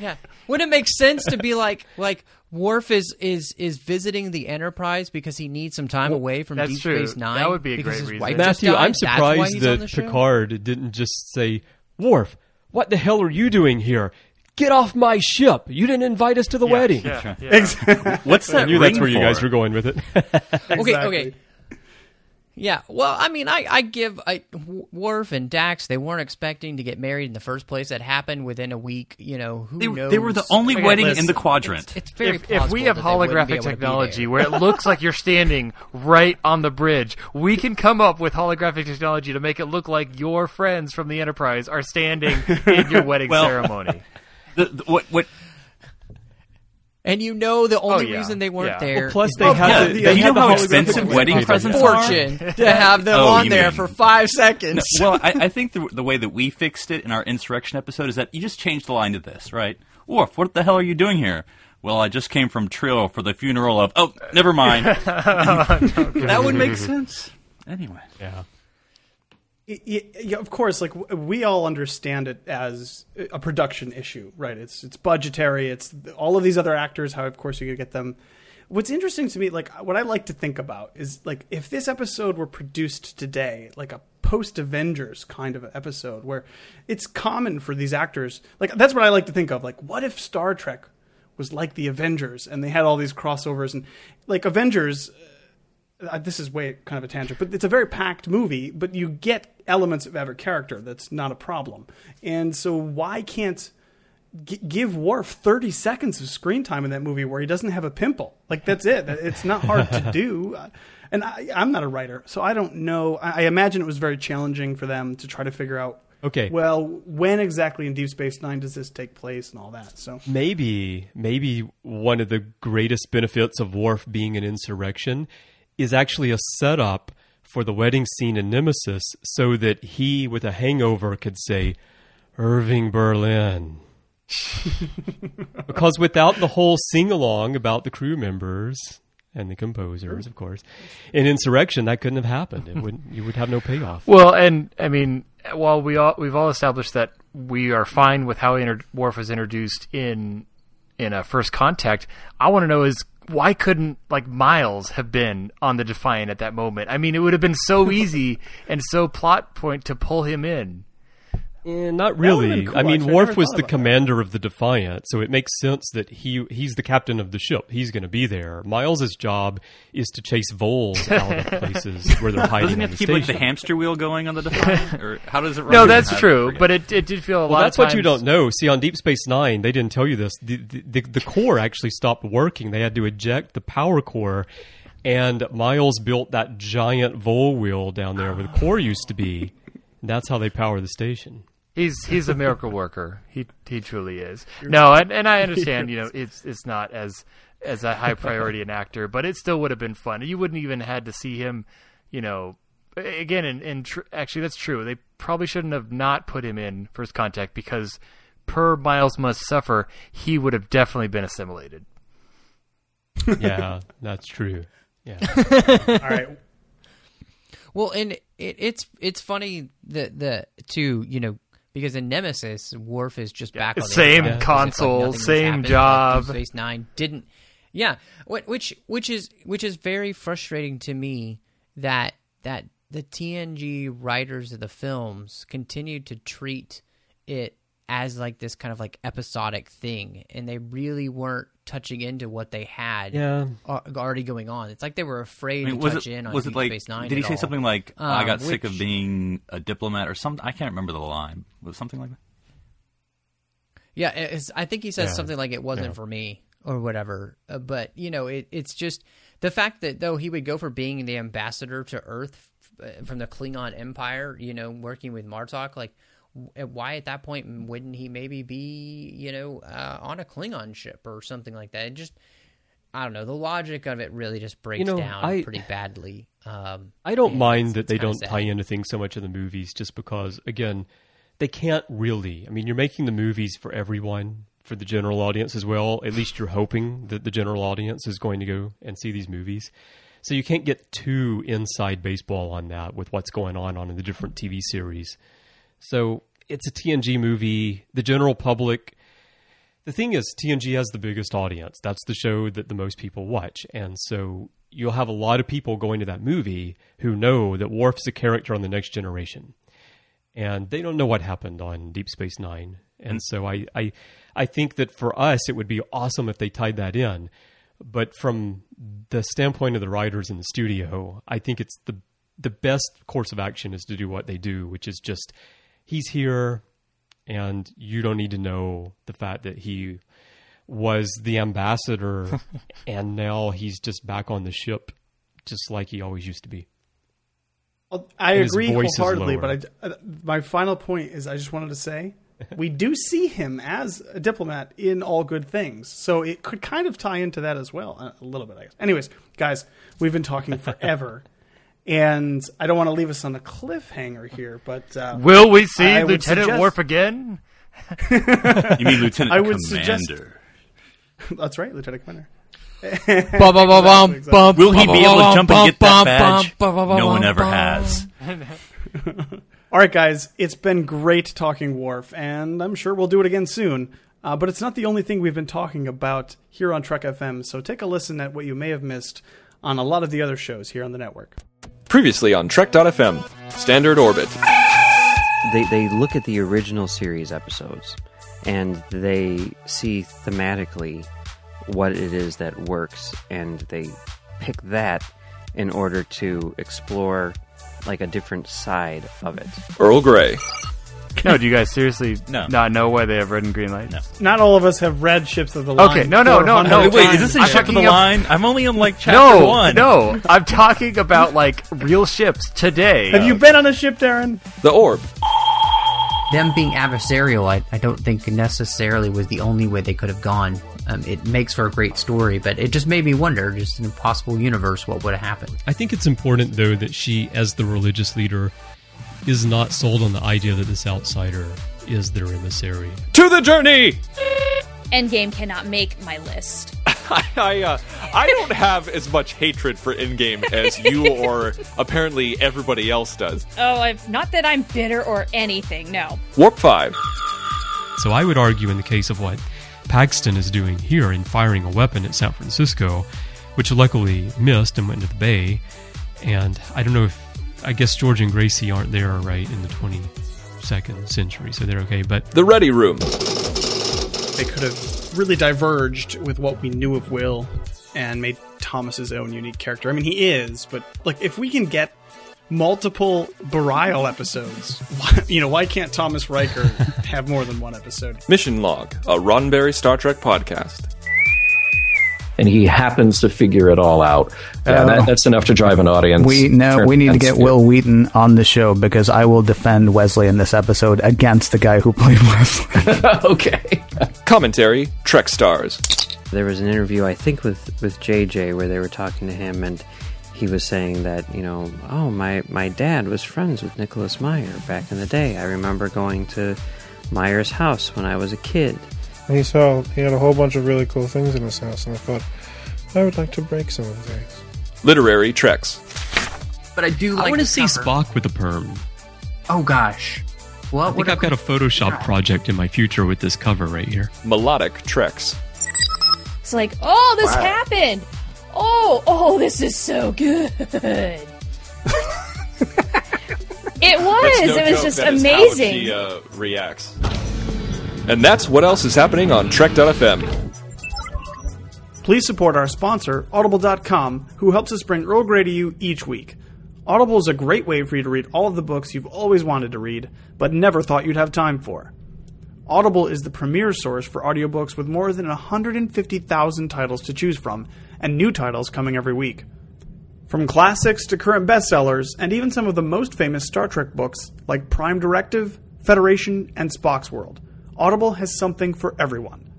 Yeah, wouldn't it make sense to be like like Worf is is is visiting the Enterprise because he needs some time away from that's Deep true. Space Nine? That would be a great his reason. wife just Matthew, died? I'm surprised he's on the that? Picard didn't just say, Worf, what the hell are you doing here? Get off my ship. You didn't invite us to the wedding. Yeah, yeah. what's that? I knew that's ring where you guys were going with it. Okay, Exactly. okay. Yeah, well, I mean, I, I give I, W- Worf and Dax. They weren't expecting to get married in the first place. That happened within a week. You know, who They, knows? they were the only Okay, wedding in the quadrant. It's very If, if we have that they wouldn't be holographic able to be technology where it looks like you're standing right on the bridge, we can come up with holographic technology to make it look like your friends from the Enterprise are standing in your wedding Well- ceremony. The, the, what what and you know the only Oh, yeah. reason they weren't Yeah. there. Well, plus they because had Yeah, the- they you know how expensive wedding wedding presents presents are. are? fortune to have them Oh, on there mean- for five seconds. well, I, I think the, the way that we fixed it in our insurrection episode is that you just changed the line to this, right? Worf, what the hell are you doing here? Well, I just came from Trill for the funeral of. Oh, never mind. that would make sense. Anyway, Yeah. Of course, like we all understand it as a production issue, right? It's it's budgetary. It's all of these other actors. How of course you could get them. What's interesting to me, like what I like to think about, is like if this episode were produced today, like a post Avengers kind of episode, where it's common for these actors. Like that's what I like to think of. Like, what if Star Trek was like the Avengers and they had all these crossovers and like Avengers uh, this is way kind of a tangent, but it's a very packed movie, but you get elements of every character. That's not a problem. And so why can't g- give Worf 30 seconds of screen time in that movie where he doesn't have a pimple? Like that's it. It's not hard to do. And I, I'm not a writer, so I don't know. I, I imagine it was very challenging for them to try to figure out. Okay. Well, when exactly in Deep Space Nine does this take place and all that? So maybe maybe one of the greatest benefits of Worf being an insurrection is actually a setup for the wedding scene in Nemesis so that he with a hangover could say Irving Berlin. because without the whole sing along about the crew members and the composers, of course, in Insurrection that couldn't have happened. It would you would have no payoff. Well, and I mean, while we all we've all established that we are fine with how inter- Worf was introduced in in a first contact, I want to know is why couldn't like Miles have been on the Defiant at that moment? I mean, it would have been so easy and so plot point to pull him in. Eh, not really. cool, I mean, actually. Worf was the about that. commander of the Defiant, so it makes sense that he he's the captain of the ship. He's going to be there. Miles's job is to chase voles out of places where they're hiding doesn't he have to keep like the hamster wheel going on the Defiant, or how does it? run? No, that's true, but it it did feel a well, lot. that's of what you don't know. See, on Deep Space Nine, they didn't tell you this. The, the, the, the core actually stopped working. They had to eject the power core, and Miles built that giant vole wheel down there where the core used to be. That's how they power the station. He's he's a miracle worker. He he truly is. No, and, and I understand. You know, it's it's not as as a high priority an actor, but it still would have been fun. You wouldn't even had to see him. You know, again, and, and tr- actually, that's true. They probably shouldn't have not put him in First Contact because, per Miles Must Suffer, he would have definitely been assimilated. Yeah, that's true. Yeah. all right, Well, and it, it's it's funny that the two you know because in Nemesis, Worf is just back on the Same Enterprise, console, nothing has same happened, like job. Deep Space Nine didn't. Yeah, which which is which is very frustrating to me that that the TNG writers of the films continued to treat it as like this kind of like episodic thing, and they really weren't touching into what they had Yeah. already going on. It's like they were afraid I mean, to was touch it in on was Deep it like? Space Nine. did he at say all. something like, "I Um, got sick of being a diplomat" or something? I can't remember the line. Was it something like that? Yeah, it's, I think he says Yeah. something like it wasn't Yeah. for me or whatever. Uh, but you know, it, it's just the fact that though he would go for being the ambassador to Earth f- uh, from the Klingon Empire, you know, working with Martok, like w- why at that point wouldn't he maybe be, you know, uh, on a Klingon ship or something like that? It just I don't know. The logic of it really just breaks know, down I- pretty badly. Um, I don't mind that they don't sad. tie into things so much in the movies just because, again, they can't really. I mean, you're making the movies for everyone, for the general audience as well. At least you're hoping that the general audience is going to go and see these movies. So you can't get too inside baseball on that with what's going on on the different TV series. So it's a TNG movie. The general public. The thing is, TNG has the biggest audience. That's the show that the most people watch. And so you'll have a lot of people going to that movie who know that Worf's a character on the next generation. And they don't know what happened on Deep Space Nine. And mm. so I, I, I think that for us, it would be awesome if they tied that in. But from the standpoint of the writers in the studio, I think it's the the best course of action is to do what they do, which is just he's here, and you don't need to know the fact that he was the ambassador, and now he's just back on the ship, just like he always used to be. Well, I And agree wholeheartedly, but I, uh, my final point is I just wanted to say we do see him as a diplomat in All Good Things. So it could kind of tie into that as well, uh, a little bit, I guess. Anyways, guys, we've been talking forever. and I don't want to leave us on a cliffhanger here, but uh, Will we see I Lieutenant suggest- Worf again? You mean Lieutenant I would Commander? suggest- that's right, Lieutenant Commander. Bum, bum, bum, bum, bum, Will he be able to bum, jump and bum, get that badge? bum, bum, No one ever bum. has. All right, guys, it's been great talking Worf, and I'm sure we'll do it again soon. Uh, but it's not the only thing we've been talking about here on Trek FM, so take a listen at what you may have missed on a lot of the other shows here on the network. Previously on Trek.fm, Standard Orbit. they they look at the original series episodes and they see thematically what it is that works and they pick that in order to explore like a different side of it. Earl Grey. No, do you guys seriously No. not know why they have red and green lights? No. Not all of us have read Ships of the Line. Okay, no, no, no, no. Wait, wait, times. is this a I'm ship of talking the ab- line? I'm only on like chapter No, one. no. I'm talking about like real ships today. Have you been on a ship, Darren? The Orb. Them being adversarial, I, I don't think necessarily was the only way they could have gone. Um, it makes for a great story, but it just made me wonder, just an impossible universe, what would have happened. I think it's important, though, that she, as the religious leader, is not sold on the idea that this outsider is their emissary. To the journey! Endgame cannot make my list. I I, uh, I don't have as much hatred for Endgame as you or apparently everybody else does. Oh, I've, not that I'm bitter or anything, no. Warp 5. So I would argue, in the case of what Paxton is doing here in firing a weapon at San Francisco, which luckily missed and went into the bay, and I don't know if I guess George and Gracie aren't there right in the 22nd century, so they're okay. But The Ready Room. They could have really diverged with what we knew of Will and made Thomas's own unique character. I mean, he is, but like if we can get multiple Burial episodes, why, you know, why can't Thomas Riker have more than one episode? Mission Log, a Roddenberry Star Trek podcast. and he happens to figure it all out. Yeah, Uh, that, that's enough to drive an audience. We no, Sure, we need to get good. Wil Wheaton on the show because I will defend Wesley in this episode against the guy who played Wesley. okay. Commentary Trek Stars. There was an interview, I think, with with JJ where they were talking to him, and he was saying that you know, oh my my dad was friends with Nicholas Meyer back in the day. I remember going to Meyer's house when I was a kid. And he saw he had a whole bunch of really cool things in his house, and I thought I would like to break some of these. Literary Treks. But I do like I want to see cover. Spock with a perm. Oh gosh. Well, I think I've got a Photoshop project in my future with this cover right here. Melodic Treks. It's like, oh, this Wow. happened. Oh, oh, this is so good. it was. No it was joke, just that is how amazing. she uh, reacts. And that's what else is happening on Trek.fm. Please support our sponsor, Audible.com, who helps us bring Earl Grey to you each week. Audible is a great way for you to read all of the books you've always wanted to read, but never thought you'd have time for. Audible is the premier source for audiobooks with more than 150,000 titles to choose from, and new titles coming every week. From classics to current bestsellers, and even some of the most famous Star Trek books like Prime Directive, Federation, and Spock's World, Audible has something for everyone.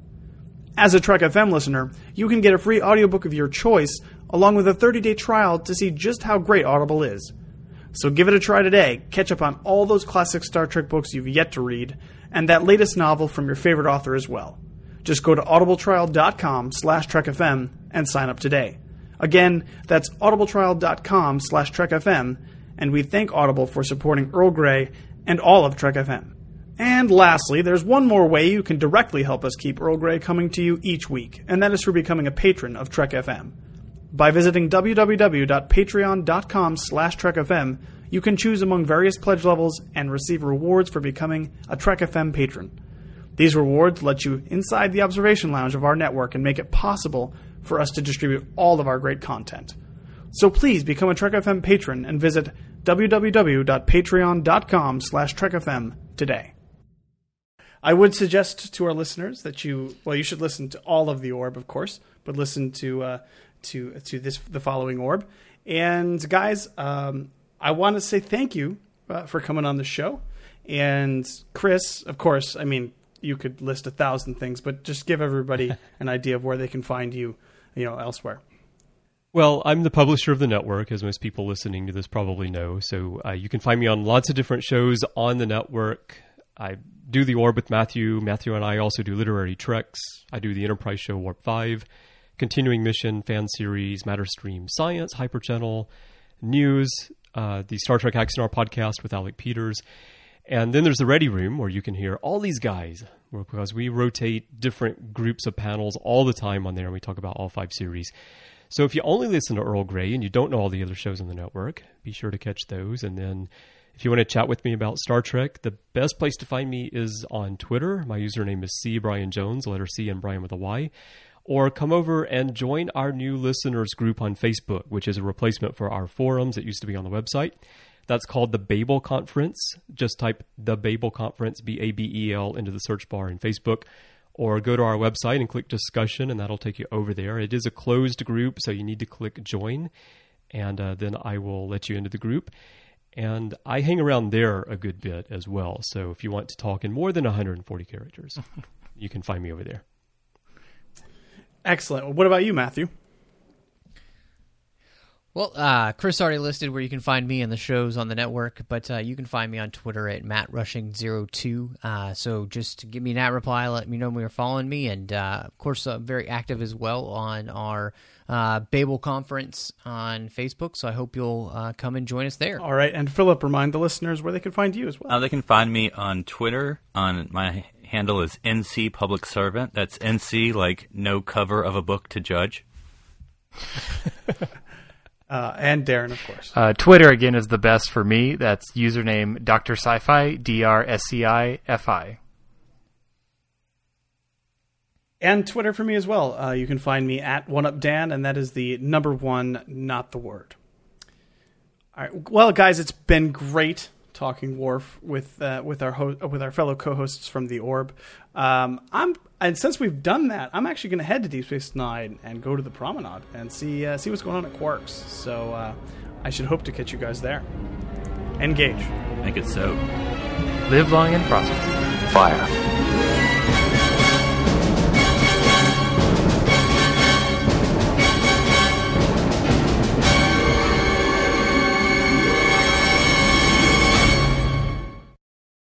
As a Trek FM listener, you can get a free audiobook of your choice, along with a 30 day trial to see just how great Audible is. So give it a try today. Catch up on all those classic Star Trek books you've yet to read, and that latest novel from your favorite author as well. Just go to audibletrial.com slash trekfm and sign up today. Again, that's audibletrial.com slash trekfm, and we thank Audible for supporting Earl Grey and all of Trek FM. And lastly, there's one more way you can directly help us keep Earl Grey coming to you each week, and that is through becoming a patron of Trek FM. By visiting www.patreon.com slash trekfm, you can choose among various pledge levels and receive rewards for becoming a Trek FM patron. These rewards let you inside the observation lounge of our network and make it possible for us to distribute all of our great content. So please become a Trek FM patron and visit www.patreon.com slash trekfm today. I would suggest to our listeners that you well, you should listen to all of the orb, of course, but listen to uh, to to this the following orb. And guys, um, I want to say thank you uh, for coming on the show. And Chris, of course, I mean, you could list a thousand things, but just give everybody an idea of where they can find you, you know, elsewhere. Well, I'm the publisher of the network, as most people listening to this probably know. So uh, you can find me on lots of different shows on the network. I do the Orb with Matthew. Matthew and I also do literary treks. I do the Enterprise show Warp 5, Continuing Mission, fan series, Matter Stream, Science, Hyper Channel, News, uh, the Star Trek Axanar podcast with Alec Peters. And then there's the Ready Room where you can hear all these guys because we rotate different groups of panels all the time on there and we talk about all five series. So if you only listen to Earl Grey and you don't know all the other shows on the network, be sure to catch those. And then if you want to chat with me about Star Trek, the best place to find me is on Twitter. My username is C Bryan Jones, letter C and Bryan with a Y. Or come over and join our new listeners group on Facebook, which is a replacement for our forums that used to be on the website. That's called the Babel Conference. Just type the Babel Conference, B A B E L, into the search bar in Facebook or go to our website and click discussion, and that'll take you over there. It is a closed group, so you need to click join, and uh, then I will let you into the group. And I hang around there a good bit as well. So if you want to talk in more than 140 characters, you can find me over there. Excellent. What about you, Matthew? Well, uh, Chris already listed where you can find me and the shows on the network, but uh, you can find me on Twitter at mattrushing02. Uh, so just give me an at reply, let me know when you're following me, and uh, of course, I'm very active as well on our uh, Babel conference on Facebook. So I hope you'll uh, come and join us there. All right, and Philip, remind the listeners where they can find you as well. Uh, they can find me on Twitter. On my handle is NC Public Servant. That's NC like no cover of a book to judge. Uh, and Darren, of course. Uh, Twitter again is the best for me. That's username Dr. Sci-Fi, D R S C I F I. And Twitter for me as well. Uh, you can find me at OneUpDan, and that is the number one, not the word. All right. Well, guys, it's been great talking Worf with uh, with our ho- with our fellow co-hosts from the Orb. Um, I'm and since we've done that, I'm actually going to head to Deep Space Nine and go to the Promenade and see uh, see what's going on at Quark's. So uh, I should hope to catch you guys there. Engage. Make it so. Live long and prosper. Fire.